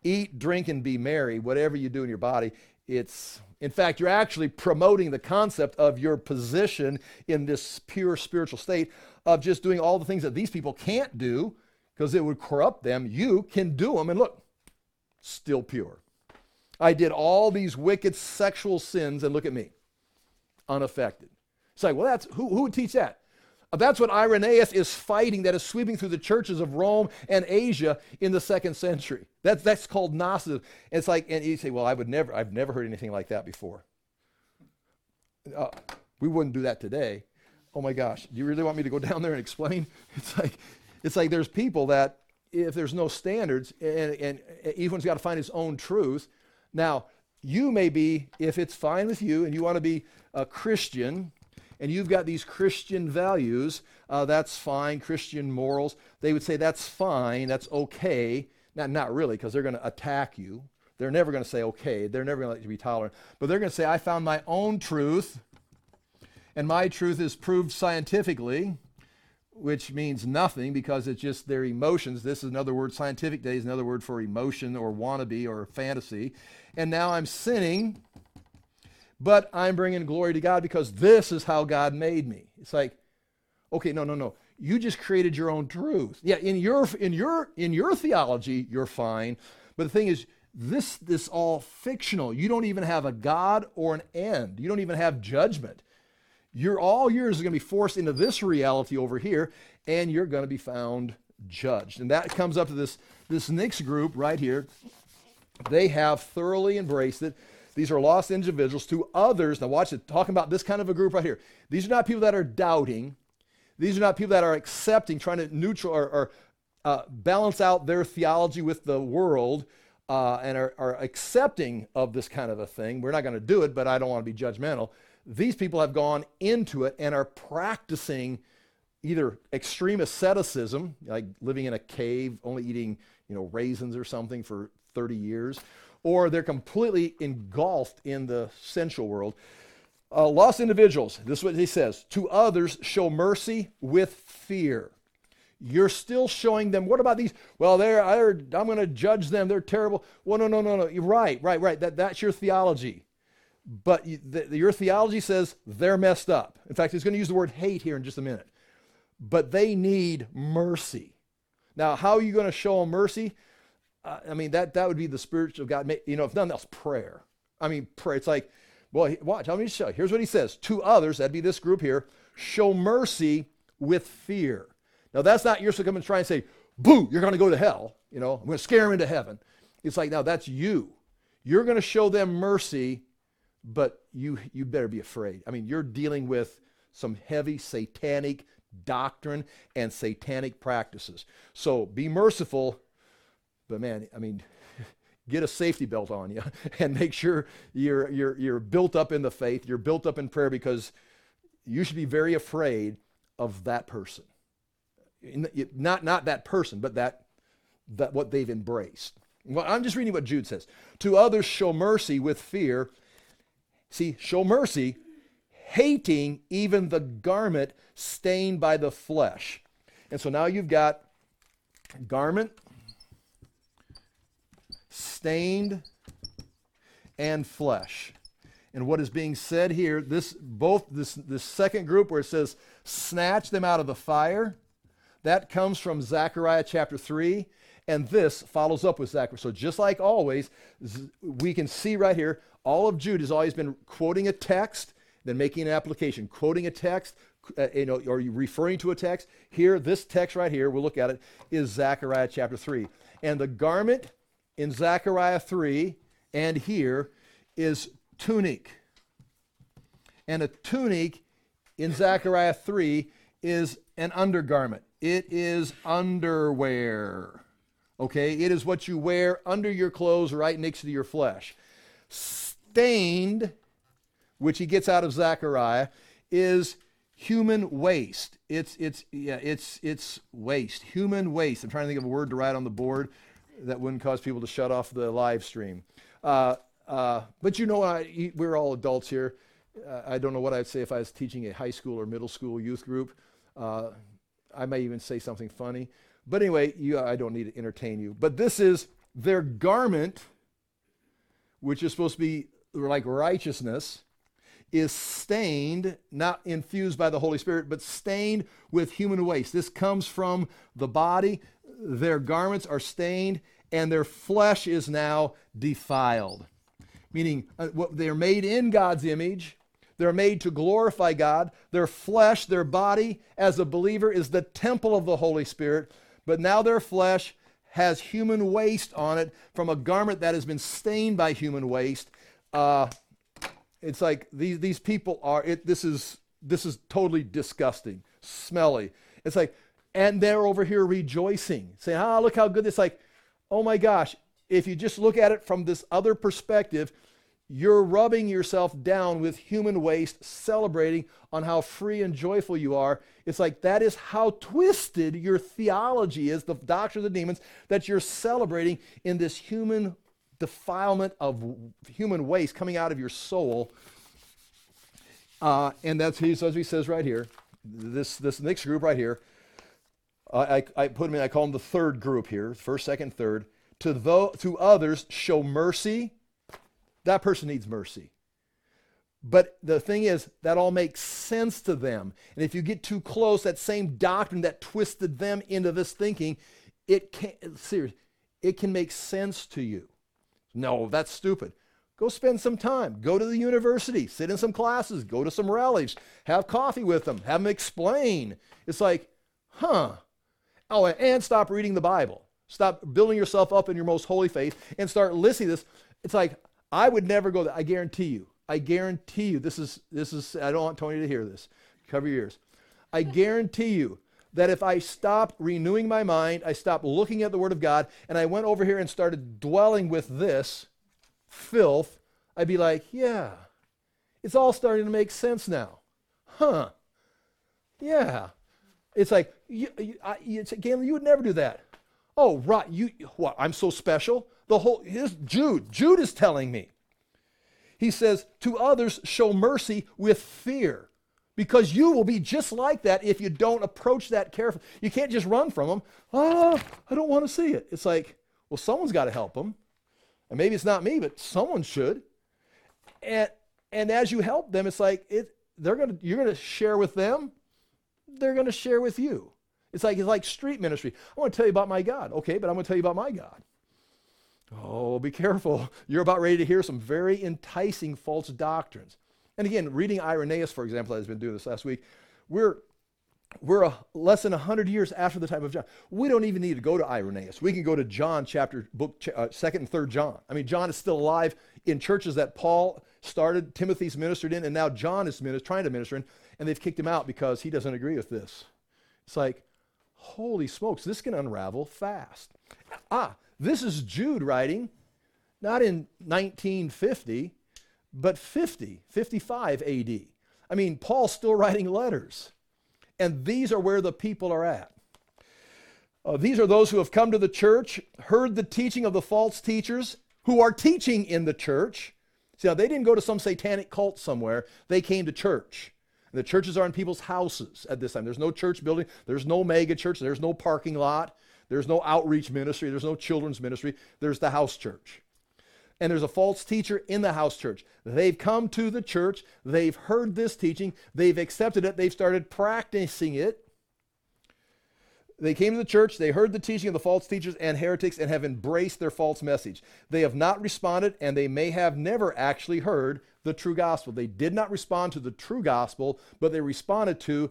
S1: eat, drink, and be merry, whatever you do in your body. It's, in fact, you're actually promoting the concept of your position in this pure spiritual state of just doing all the things that these people can't do because it would corrupt them. You can do them, and look, still pure. I did all these wicked sexual sins, and look at me, unaffected. It's like, well, that's who, who would teach that? That's what Irenaeus is fighting that is sweeping through the churches of Rome and Asia in the second century. That's, that's called Gnosticism. It's like, and you say, well, I would never, I've never heard anything like that before. Uh, we wouldn't do that today. Oh my gosh, do you really want me to go [LAUGHS] down there and explain? It's like, it's like there's people that if there's no standards and, and everyone's got to find his own truth. Now, you may be, if it's fine with you and you want to be a Christian, and you've got these Christian values, uh, that's fine, Christian morals, they would say that's fine, that's okay. Not, not really, because they're going to attack you. They're never going to say okay. They're never going to let you be tolerant. But they're going to say, I found my own truth, and my truth is proved scientifically, which means nothing because it's just their emotions. This is another word, scientific day is another word for emotion or wannabe or fantasy. And now I'm sinning but I'm bringing glory to God because this is how God made me. It's like, okay, no, no, no. You just created your own truth. Yeah, in your in your in your theology, you're fine. But the thing is, this this all fictional. You don't even have a God or an end. You don't even have judgment. You're all yours is going to be forced into this reality over here, and you're going to be found judged. And that comes up to this this next group right here. They have thoroughly embraced it. These are lost individuals to others. Now, watch it. Talking about this kind of a group right here. These are not people that are doubting. These are not people that are accepting, trying to neutral or, or uh, balance out their theology with the world. uh, and are, are accepting of this kind of a thing. We're not going to do it, but I don't want to be judgmental. These people have gone into it and are practicing either extreme asceticism, like living in a cave, only eating you know raisins or something for 30 years, or they're completely engulfed in the sensual world. Uh, lost individuals, this is what he says to others, show mercy with fear. You're still showing them, what about these? Well, they're, I'm going to judge them. They're terrible. Well, no, no, no, no. You're right, right, right. That, that's your theology. But your theology says they're messed up. In fact, he's going to use the word hate here in just a minute. But they need mercy. Now, how are you going to show them mercy? I mean, that, that would be the spiritual God. You know, if nothing else, prayer. I mean, prayer. It's like, well, watch, let me show. You. Here's what he says To others, that'd be this group here, show mercy with fear. Now, that's not you're supposed to come and try and say, boo, you're going to go to hell. You know, I'm going to scare him into heaven. It's like, now that's you. You're going to show them mercy, but you, you better be afraid. I mean, you're dealing with some heavy satanic doctrine and satanic practices. So be merciful, but man, I mean, [LAUGHS] get a safety belt on you [LAUGHS] and make sure you're, you're, you're built up in the faith, you're built up in prayer because you should be very afraid of that person. Not, not that person, but that, that what they've embraced. Well, I'm just reading what Jude says. To others, show mercy with fear. See, show mercy, hating even the garment stained by the flesh. And so now you've got garment stained and flesh. And what is being said here, this both this this second group where it says snatch them out of the fire, that comes from Zechariah chapter 3 and this follows up with Zechariah. So just like always, we can see right here, all of Jude has always been quoting a text, then making an application, quoting a text, uh, you know, or referring to a text. Here, this text right here, we'll look at it, is Zechariah chapter 3. And the garment in Zechariah 3 and here is tunic. And a tunic in Zechariah 3 is an undergarment. It is underwear. Okay? It is what you wear under your clothes right next to your flesh. Stained, which he gets out of Zechariah, is human waste. It's it's yeah, it's it's waste. Human waste. I'm trying to think of a word to write on the board that wouldn't cause people to shut off the live stream. Uh, uh, but you know, I, we're all adults here. Uh, I don't know what I'd say if I was teaching a high school or middle school youth group. Uh, I may even say something funny. But anyway, you, I don't need to entertain you. But this is their garment, which is supposed to be like righteousness, is stained, not infused by the Holy Spirit, but stained with human waste. This comes from the body. Their garments are stained, and their flesh is now defiled. Meaning, uh, they're made in God's image, they're made to glorify God. Their flesh, their body, as a believer, is the temple of the Holy Spirit. But now their flesh has human waste on it from a garment that has been stained by human waste. Uh, it's like these, these people are, it, this, is, this is totally disgusting, smelly. It's like, and they're over here rejoicing, saying, ah, look how good this, like, oh my gosh, if you just look at it from this other perspective, you're rubbing yourself down with human waste, celebrating on how free and joyful you are. It's like that is how twisted your theology is, the doctrine of the demons, that you're celebrating in this human defilement of human waste coming out of your soul. Uh, and that's he as he says right here. This this next group right here, I, I put them in. I call them the third group here, first, second, third. To though to others, show mercy that person needs mercy. But the thing is, that all makes sense to them. And if you get too close, that same doctrine that twisted them into this thinking, it can seriously, it can make sense to you. No, that's stupid. Go spend some time. Go to the university, sit in some classes, go to some rallies, have coffee with them, have them explain. It's like, huh. Oh, and stop reading the Bible. Stop building yourself up in your most holy faith and start listening to this. It's like, I would never go there. I guarantee you. I guarantee you. This is this is I don't want Tony to hear this. Cover your ears. I guarantee you that if I stopped renewing my mind, I stopped looking at the Word of God, and I went over here and started dwelling with this filth, I'd be like, yeah, it's all starting to make sense now. Huh. Yeah. It's like, you, you, I, it's, Galen, you would never do that. Oh, right. You, what? I'm so special? The whole, his, Jude, Jude is telling me. He says, to others, show mercy with fear because you will be just like that if you don't approach that carefully. You can't just run from them. Oh, I don't want to see it. It's like, well, someone's got to help them. And maybe it's not me, but someone should. And and as you help them, it's like it they're gonna you're gonna share with them, they're gonna share with you. It's like it's like street ministry. I want to tell you about my God. Okay, but I'm gonna tell you about my God. Oh, be careful. You're about ready to hear some very enticing false doctrines. And again, reading Irenaeus, for example, I've been doing this last week, we're we're a, less than 100 years after the time of John. We don't even need to go to Irenaeus. We can go to John chapter, book, uh, 2nd and 3rd John. I mean, John is still alive in churches that Paul started, Timothy's ministered in, and now John is minister, trying to minister in, and they've kicked him out because he doesn't agree with this. It's like, holy smokes, this can unravel fast. Ah, this is Jude writing, not in 1950, but 50, 55 AD. I mean, Paul's still writing letters. And these are where the people are at. Uh, these are those who have come to the church, heard the teaching of the false teachers, who are teaching in the church. See, now they didn't go to some satanic cult somewhere, they came to church. And the churches are in people's houses at this time. There's no church building, there's no mega church, there's no parking lot, there's no outreach ministry, there's no children's ministry, there's the house church and there's a false teacher in the house church. They've come to the church, they've heard this teaching, they've accepted it, they've started practicing it. They came to the church, they heard the teaching of the false teachers and heretics and have embraced their false message. They have not responded and they may have never actually heard the true gospel. They did not respond to the true gospel, but they responded to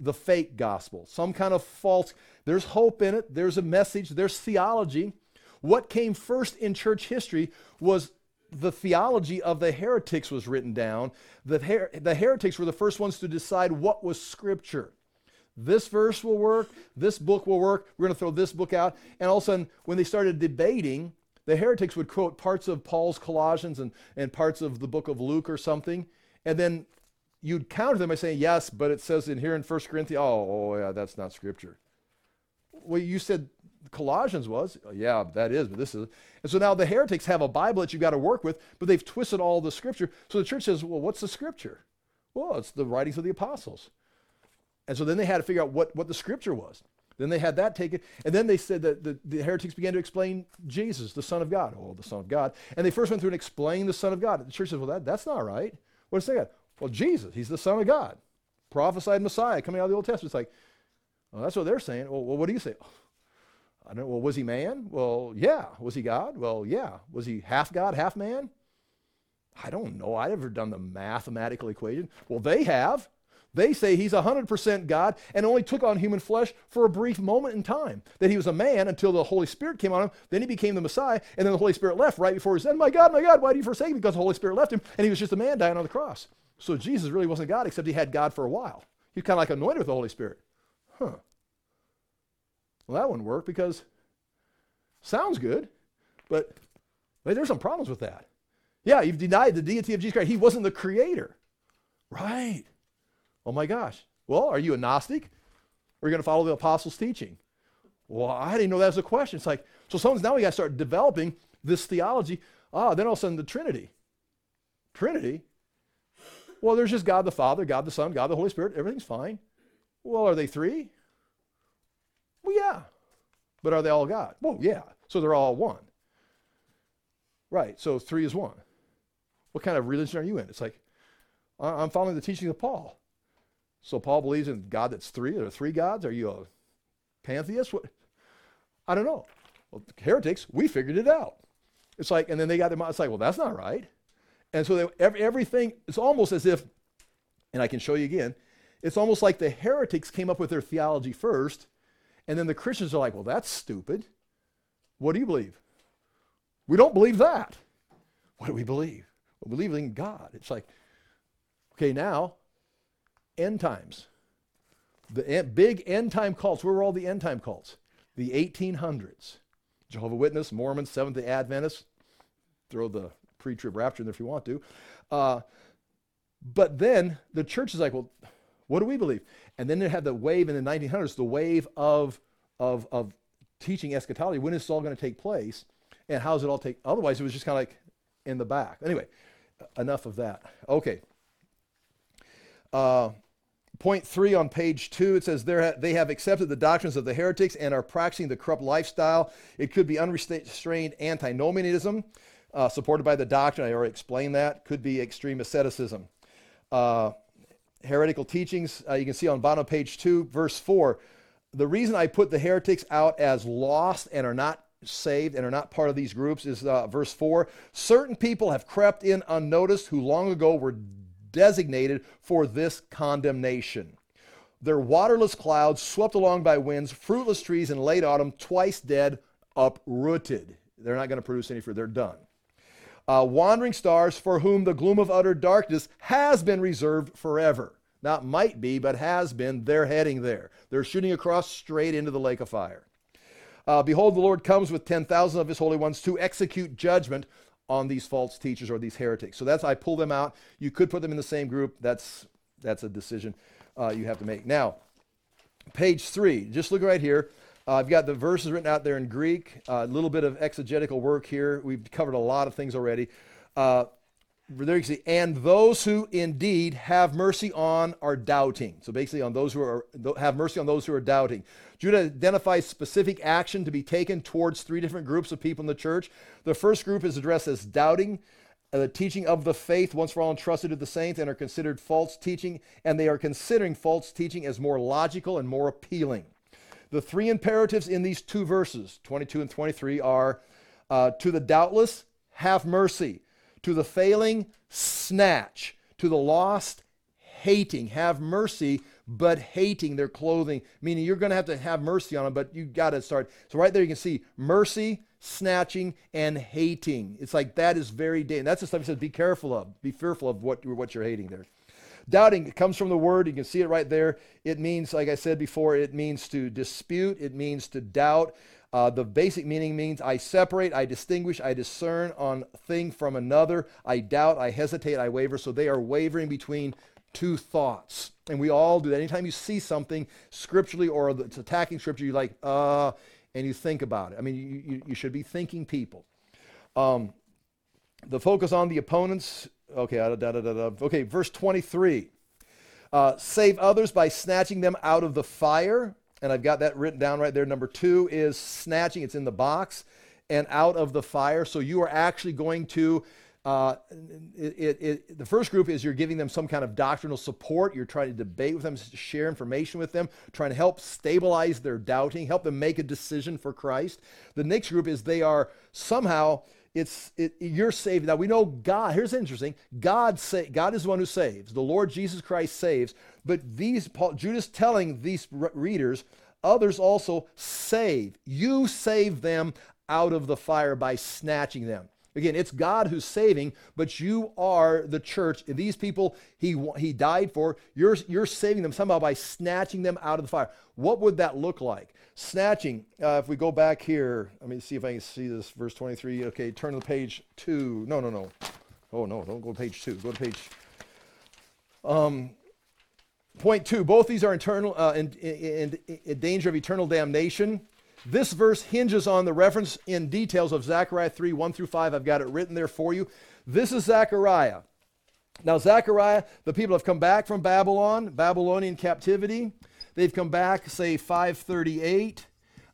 S1: the fake gospel, some kind of false. There's hope in it, there's a message, there's theology what came first in church history was the theology of the heretics was written down. The, her- the heretics were the first ones to decide what was scripture. This verse will work, this book will work, we're going to throw this book out. And all of a sudden, when they started debating, the heretics would quote parts of Paul's Colossians and, and parts of the book of Luke or something. And then you'd counter them by saying, yes, but it says in here in 1 Corinthians, oh, oh yeah, that's not scripture. Well, you said Colossians was. Yeah, that is, but this is. And so now the heretics have a Bible that you've got to work with, but they've twisted all the scripture. So the church says, well, what's the scripture? Well, it's the writings of the apostles. And so then they had to figure out what, what the scripture was. Then they had that taken, and then they said that the, the heretics began to explain Jesus, the Son of God. Oh, the Son of God. And they first went through and explained the Son of God. The church says, well, that, that's not right. What does that? Well, Jesus, he's the Son of God. Prophesied Messiah coming out of the Old Testament. It's like, well, that's what they're saying. Well, well what do you say? I don't well, was he man? Well, yeah. Was he God? Well, yeah. Was he half God, half man? I don't know. I've never done the mathematical equation. Well, they have. They say he's 100% God and only took on human flesh for a brief moment in time. That he was a man until the Holy Spirit came on him. Then he became the Messiah. And then the Holy Spirit left right before he said, My God, my God, why do you forsake me? Because the Holy Spirit left him and he was just a man dying on the cross. So Jesus really wasn't God except he had God for a while. He's kind of like anointed with the Holy Spirit. Huh. Well, that wouldn't work because sounds good, but there's some problems with that. Yeah, you've denied the deity of Jesus Christ. He wasn't the creator. Right. Oh my gosh. Well, are you a Gnostic? Or are you going to follow the apostles' teaching? Well, I didn't know that was a question. It's like, so someone's now we got to start developing this theology. Ah, then all of a sudden the Trinity. Trinity? Well, there's just God the Father, God the Son, God the Holy Spirit. Everything's fine. Well, are they three? Well, yeah. But are they all God? Well, yeah. So they're all one. Right. So three is one. What kind of religion are you in? It's like, I'm following the teaching of Paul. So Paul believes in God that's three. Are there three gods? Are you a pantheist? What? I don't know. Well, heretics, we figured it out. It's like, and then they got them out. It's like, well, that's not right. And so they, every, everything, it's almost as if, and I can show you again, it's almost like the heretics came up with their theology first, and then the Christians are like, well, that's stupid. What do you believe? We don't believe that. What do we believe? We believe in God. It's like, okay, now, end times. The big end time cults, where were all the end time cults? The 1800s. Jehovah Witness, Mormons, Seventh day Adventists. Throw the pre trib rapture in there if you want to. Uh, but then the church is like, well, what do we believe? And then they had the wave in the 1900s, the wave of, of, of teaching eschatology. When is this all going to take place? And how does it all take? Otherwise, it was just kind of like in the back. Anyway, enough of that. Okay. Uh, point three on page two, it says they have accepted the doctrines of the heretics and are practicing the corrupt lifestyle. It could be unrestrained antinomianism, uh, supported by the doctrine. I already explained that. Could be extreme asceticism. Uh, heretical teachings, uh, you can see on bottom of page two, verse four. The reason I put the heretics out as lost and are not saved and are not part of these groups is uh, verse 4. Certain people have crept in unnoticed who long ago were designated for this condemnation. They're waterless clouds swept along by winds, fruitless trees in late autumn, twice dead, uprooted. They're not going to produce any fruit. They're done. Uh, wandering stars for whom the gloom of utter darkness has been reserved forever. Not might be, but has been. They're heading there. They're shooting across straight into the lake of fire. Uh, Behold, the Lord comes with 10,000 of his holy ones to execute judgment on these false teachers or these heretics. So that's, I pull them out. You could put them in the same group. That's, that's a decision uh, you have to make. Now, page three, just look right here. Uh, I've got the verses written out there in Greek, a uh, little bit of exegetical work here. We've covered a lot of things already. Uh, there you see, and those who indeed have mercy on are doubting. So basically, on those who are have mercy on those who are doubting. Jude identifies specific action to be taken towards three different groups of people in the church. The first group is addressed as doubting uh, the teaching of the faith once for all entrusted to the saints and are considered false teaching, and they are considering false teaching as more logical and more appealing. The three imperatives in these two verses, 22 and 23, are uh, to the doubtless, have mercy to the failing, snatch. To the lost, hating. Have mercy, but hating their clothing. Meaning you're going to have to have mercy on them, but you got to start. So right there you can see mercy, snatching, and hating. It's like that is very dangerous. That's the stuff he says be careful of. Be fearful of what, what you're hating there. Doubting comes from the word. You can see it right there. It means, like I said before, it means to dispute, it means to doubt. Uh, the basic meaning means I separate, I distinguish, I discern on thing from another. I doubt, I hesitate, I waver. So they are wavering between two thoughts. And we all do that. Anytime you see something scripturally or it's attacking scripture, you're like, uh, and you think about it. I mean, you, you, you should be thinking people. Um, the focus on the opponents. Okay, da, da, da, okay, verse 23. Uh, save others by snatching them out of the fire and I've got that written down right there. Number two is snatching, it's in the box, and out of the fire. So you are actually going to. Uh, it, it, it, the first group is you're giving them some kind of doctrinal support. You're trying to debate with them, share information with them, trying to help stabilize their doubting, help them make a decision for Christ. The next group is they are somehow it's it, you're saved. Now we know God. Here's interesting. God say, God is the one who saves. The Lord Jesus Christ saves. But these Paul, Jude is telling these readers, others also save. You save them out of the fire by snatching them. Again, it's God who's saving, but you are the church. These people he, he died for, you're, you're saving them somehow by snatching them out of the fire. What would that look like? Snatching, uh, if we go back here, let me see if I can see this, verse 23. Okay, turn to page 2. No, no, no. Oh, no, don't go to page 2. Go to page. Um, point 2. Both these are internal, uh, in, in, in danger of eternal damnation. This verse hinges on the reference in details of Zechariah 3 1 through 5. I've got it written there for you. This is Zechariah. Now, Zechariah, the people have come back from Babylon, Babylonian captivity. They've come back, say, 538.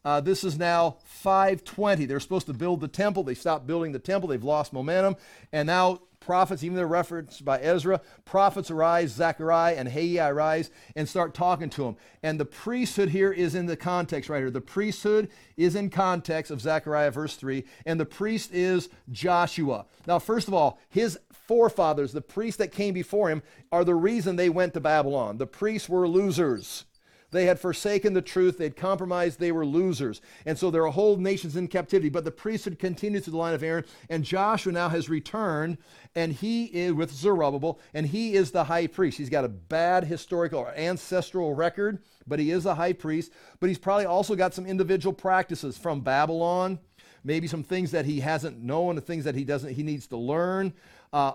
S1: Uh, this is now 520. They're supposed to build the temple. They stopped building the temple. They've lost momentum. And now prophets, even they're referenced by Ezra, prophets arise, Zechariah and Haggai arise and start talking to them. And the priesthood here is in the context right here. The priesthood is in context of Zechariah verse 3, and the priest is Joshua. Now, first of all, his forefathers, the priests that came before him, are the reason they went to Babylon. The priests were losers. They had forsaken the truth. They'd compromised. They were losers. And so there are whole nation's in captivity. But the priesthood continues through the line of Aaron. And Joshua now has returned, and he is with Zerubbabel, and he is the high priest. He's got a bad historical or ancestral record, but he is the high priest. But he's probably also got some individual practices from Babylon maybe some things that he hasn't known, the things that he doesn't he needs to learn. Uh,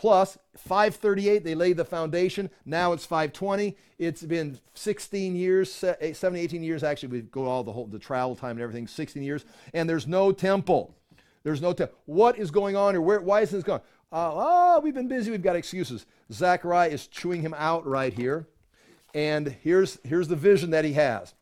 S1: plus 538 they laid the foundation. Now it's 520 it's been 16 years 17 18 years actually we go all the whole the travel time and everything 16 years. And there's no temple. There's no temple what is going on here? Where, why is this going uh, oh we've been busy. We've got excuses. Zechariah is chewing him out right here. And here's here's the vision that he has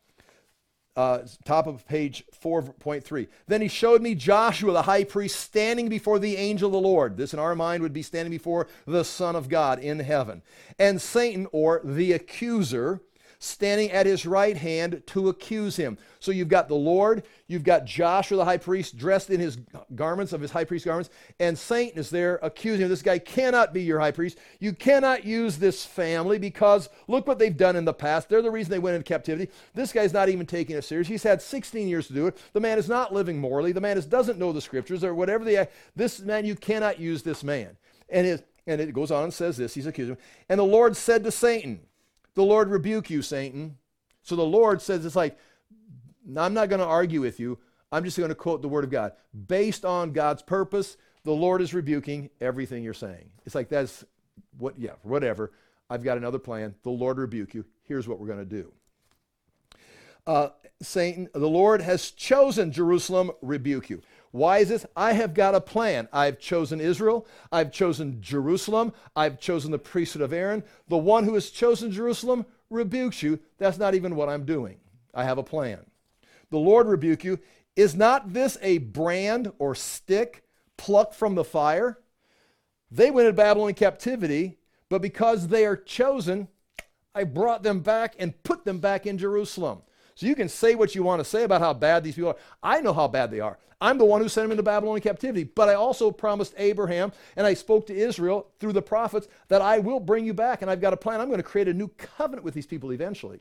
S1: uh, top of page 4.3. Then he showed me Joshua the high priest standing before the angel of the Lord. This in our mind would be standing before the Son of God in heaven. And Satan, or the accuser, standing at his right hand to accuse him. So you've got the Lord, you've got Joshua the high priest dressed in his garments of his high priest garments, and Satan is there accusing him. This guy cannot be your high priest. You cannot use this family because look what they've done in the past. They're the reason they went into captivity. This guy's not even taking it serious. He's had 16 years to do it. The man is not living morally. The man is, doesn't know the scriptures or whatever the this man you cannot use this man. And his and it goes on and says this. He's accusing him. And the Lord said to Satan, the Lord rebuke you, Satan. So the Lord says, it's like, I'm not going to argue with you. I'm just going to quote the word of God. Based on God's purpose, the Lord is rebuking everything you're saying. It's like, that's what, yeah, whatever. I've got another plan. The Lord rebuke you. Here's what we're going to do. Uh, Satan, the Lord has chosen Jerusalem, rebuke you. Why is this? I have got a plan. I've chosen Israel. I've chosen Jerusalem. I've chosen the priesthood of Aaron. The one who has chosen Jerusalem rebukes you. That's not even what I'm doing. I have a plan. The Lord rebuke you. Is not this a brand or stick plucked from the fire? They went into Babylon in captivity, but because they are chosen, I brought them back and put them back in Jerusalem. So you can say what you want to say about how bad these people are. I know how bad they are. I'm the one who sent them into Babylonian captivity. But I also promised Abraham and I spoke to Israel through the prophets that I will bring you back and I've got a plan. I'm going to create a new covenant with these people eventually.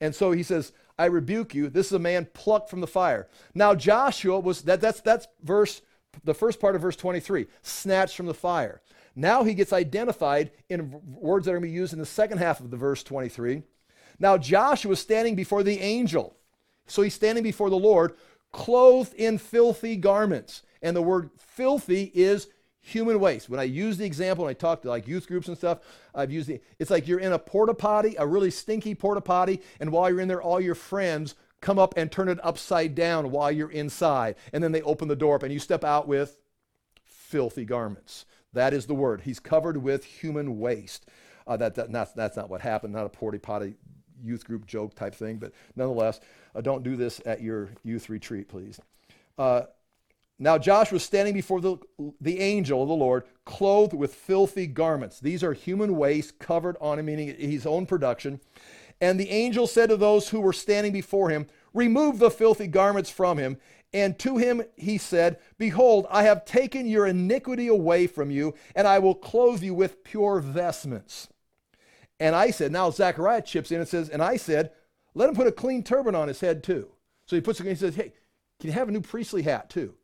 S1: And so he says, I rebuke you. This is a man plucked from the fire. Now Joshua was that that's that's verse the first part of verse 23, snatched from the fire. Now he gets identified in words that are going to be used in the second half of the verse 23. Now Joshua was standing before the angel. So he's standing before the Lord, clothed in filthy garments. And the word filthy is human waste. When I use the example, and I talk to like youth groups and stuff, I've used the, it's like you're in a porta potty, a really stinky porta potty, and while you're in there, all your friends come up and turn it upside down while you're inside. And then they open the door up and you step out with filthy garments. That is the word. He's covered with human waste. Uh, that, that, that's, that's not what happened, not a porta potty youth group joke type thing, but nonetheless, uh, don't do this at your youth retreat, please. Uh, now Joshua was standing before the, the angel of the Lord, clothed with filthy garments. These are human waste covered on him, meaning his own production. And the angel said to those who were standing before him, Remove the filthy garments from him. And to him he said, Behold, I have taken your iniquity away from you, and I will clothe you with pure vestments. And I said, now Zechariah chips in and says, and I said, let him put a clean turban on his head too. So he puts it, he says, hey, can you have a new priestly hat too?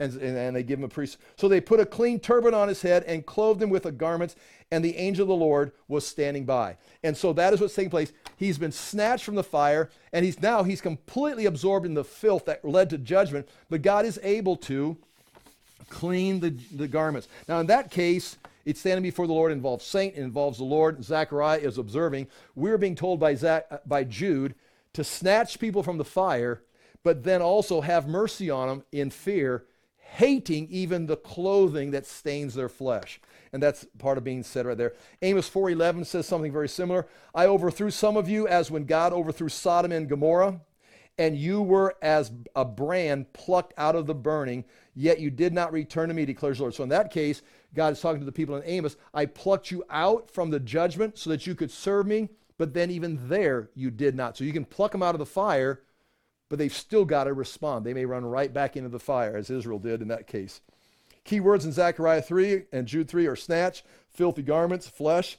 S1: And, and, and, they give him a priest. So they put a clean turban on his head and clothed him with the garments, and the angel of the Lord was standing by. And so that is what's taking place. He's been snatched from the fire, and he's now he's completely absorbed in the filth that led to judgment. But God is able to clean the, the garments. Now, in that case, it's standing before the Lord involves Satan, it involves the Lord. Zechariah is observing. We're being told by, Zach, by Jude to snatch people from the fire, but then also have mercy on them in fear, hating even the clothing that stains their flesh. And that's part of being said right there. Amos 4:11 says something very similar. I overthrew some of you as when God overthrew Sodom and Gomorrah, and you were as a brand plucked out of the burning, yet you did not return to me, declares the Lord. So in that case, God is talking to the people in Amos, I plucked you out from the judgment so that you could serve me, but then even there you did not. So you can pluck them out of the fire, but they've still got to respond. They may run right back into the fire, as Israel did in that case. Key words in Zechariah 3 and Jude 3 are snatch, filthy garments, flesh.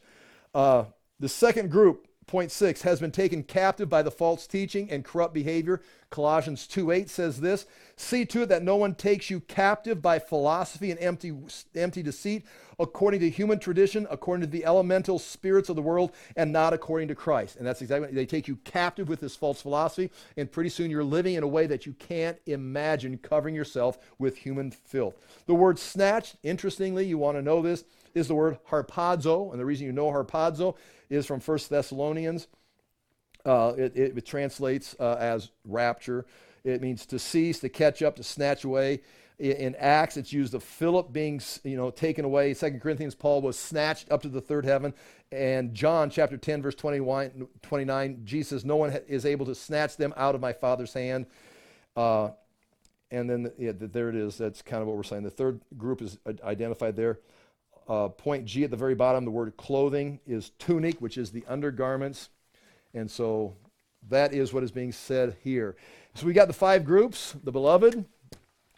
S1: Uh, the second group point six, has been taken captive by the false teaching and corrupt behavior. Colossians 2 8 says this See to it that no one takes you captive by philosophy and empty, empty deceit, according to human tradition, according to the elemental spirits of the world, and not according to Christ. And that's exactly they take you captive with this false philosophy, and pretty soon you're living in a way that you can't imagine covering yourself with human filth. The word snatched, interestingly, you want to know this, is the word harpazo. And the reason you know harpazo is from 1 Thessalonians. Uh, it, it, translates uh, as rapture. It means to seize, to catch up, to snatch away. In, in Acts, it's used of Philip being, you know, taken away. Second Corinthians, Paul was snatched up to the third heaven. And John chapter 10, verse 21, 29, Jesus says, no one is able to snatch them out of my Father's hand. Uh, and then yeah, there it is. That's kind of what we're saying. The third group is identified there. Uh, point G at the very bottom, the word clothing is tunic, which is the undergarments. And so that is what is being said here. So we got the five groups the beloved,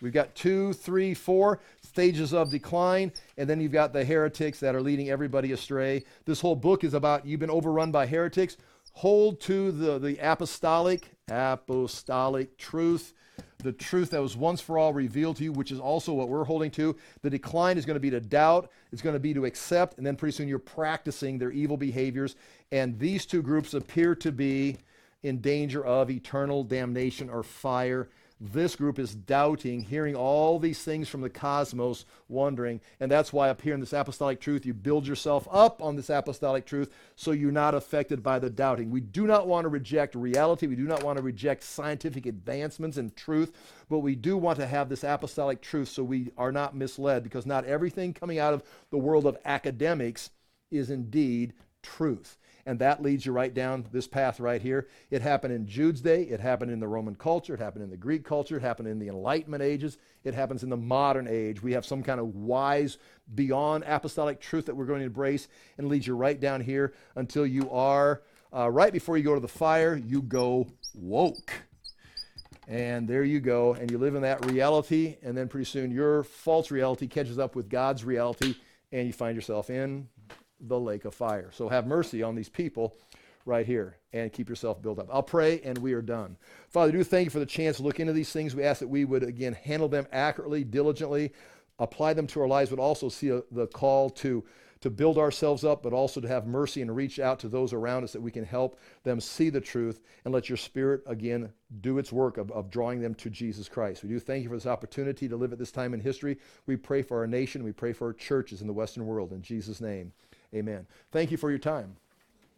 S1: we've got two, three, four stages of decline, and then you've got the heretics that are leading everybody astray. This whole book is about you've been overrun by heretics. Hold to the, the apostolic, apostolic truth the truth that was once for all revealed to you, which is also what we're holding to. The decline is going to be to doubt, it's going to be to accept, and then pretty soon you're practicing their evil behaviors. And these two groups appear to be in danger of eternal damnation or fire this group is doubting, hearing all these things from the cosmos, wondering. And that's why up here in this apostolic truth, you build yourself up on this apostolic truth so you're not affected by the doubting. We do not want to reject reality. We do not want to reject scientific advancements and truth, but we do want to have this apostolic truth so we are not misled because not everything coming out of the world of academics is indeed truth. And that leads you right down this path right here. It happened in Jude's day. It happened in the Roman culture. It happened in the Greek culture. It happened in the Enlightenment ages. It happens in the modern age. We have some kind of wise, beyond apostolic truth that we're going to embrace and leads you right down here until you are, uh, right before you go to the fire, you go woke. And there you go. And you live in that reality. And then pretty soon your false reality catches up with God's reality and you find yourself in the lake of fire. So have mercy on these people right here and keep yourself built up. I'll pray and we are done. Father, do thank you for the chance to look into these things. We ask that we would, again, handle them accurately, diligently, apply them to our lives, but also see a, the call to, to build ourselves up, but also to have mercy and reach out to those around us that we can help them see the truth and let your spirit, again, do its work of, of drawing them to Jesus Christ. We do thank you for this opportunity to live at this time in history. We pray for our nation. We pray for our churches in the Western world. In Jesus' name. Amen. Thank you for your time.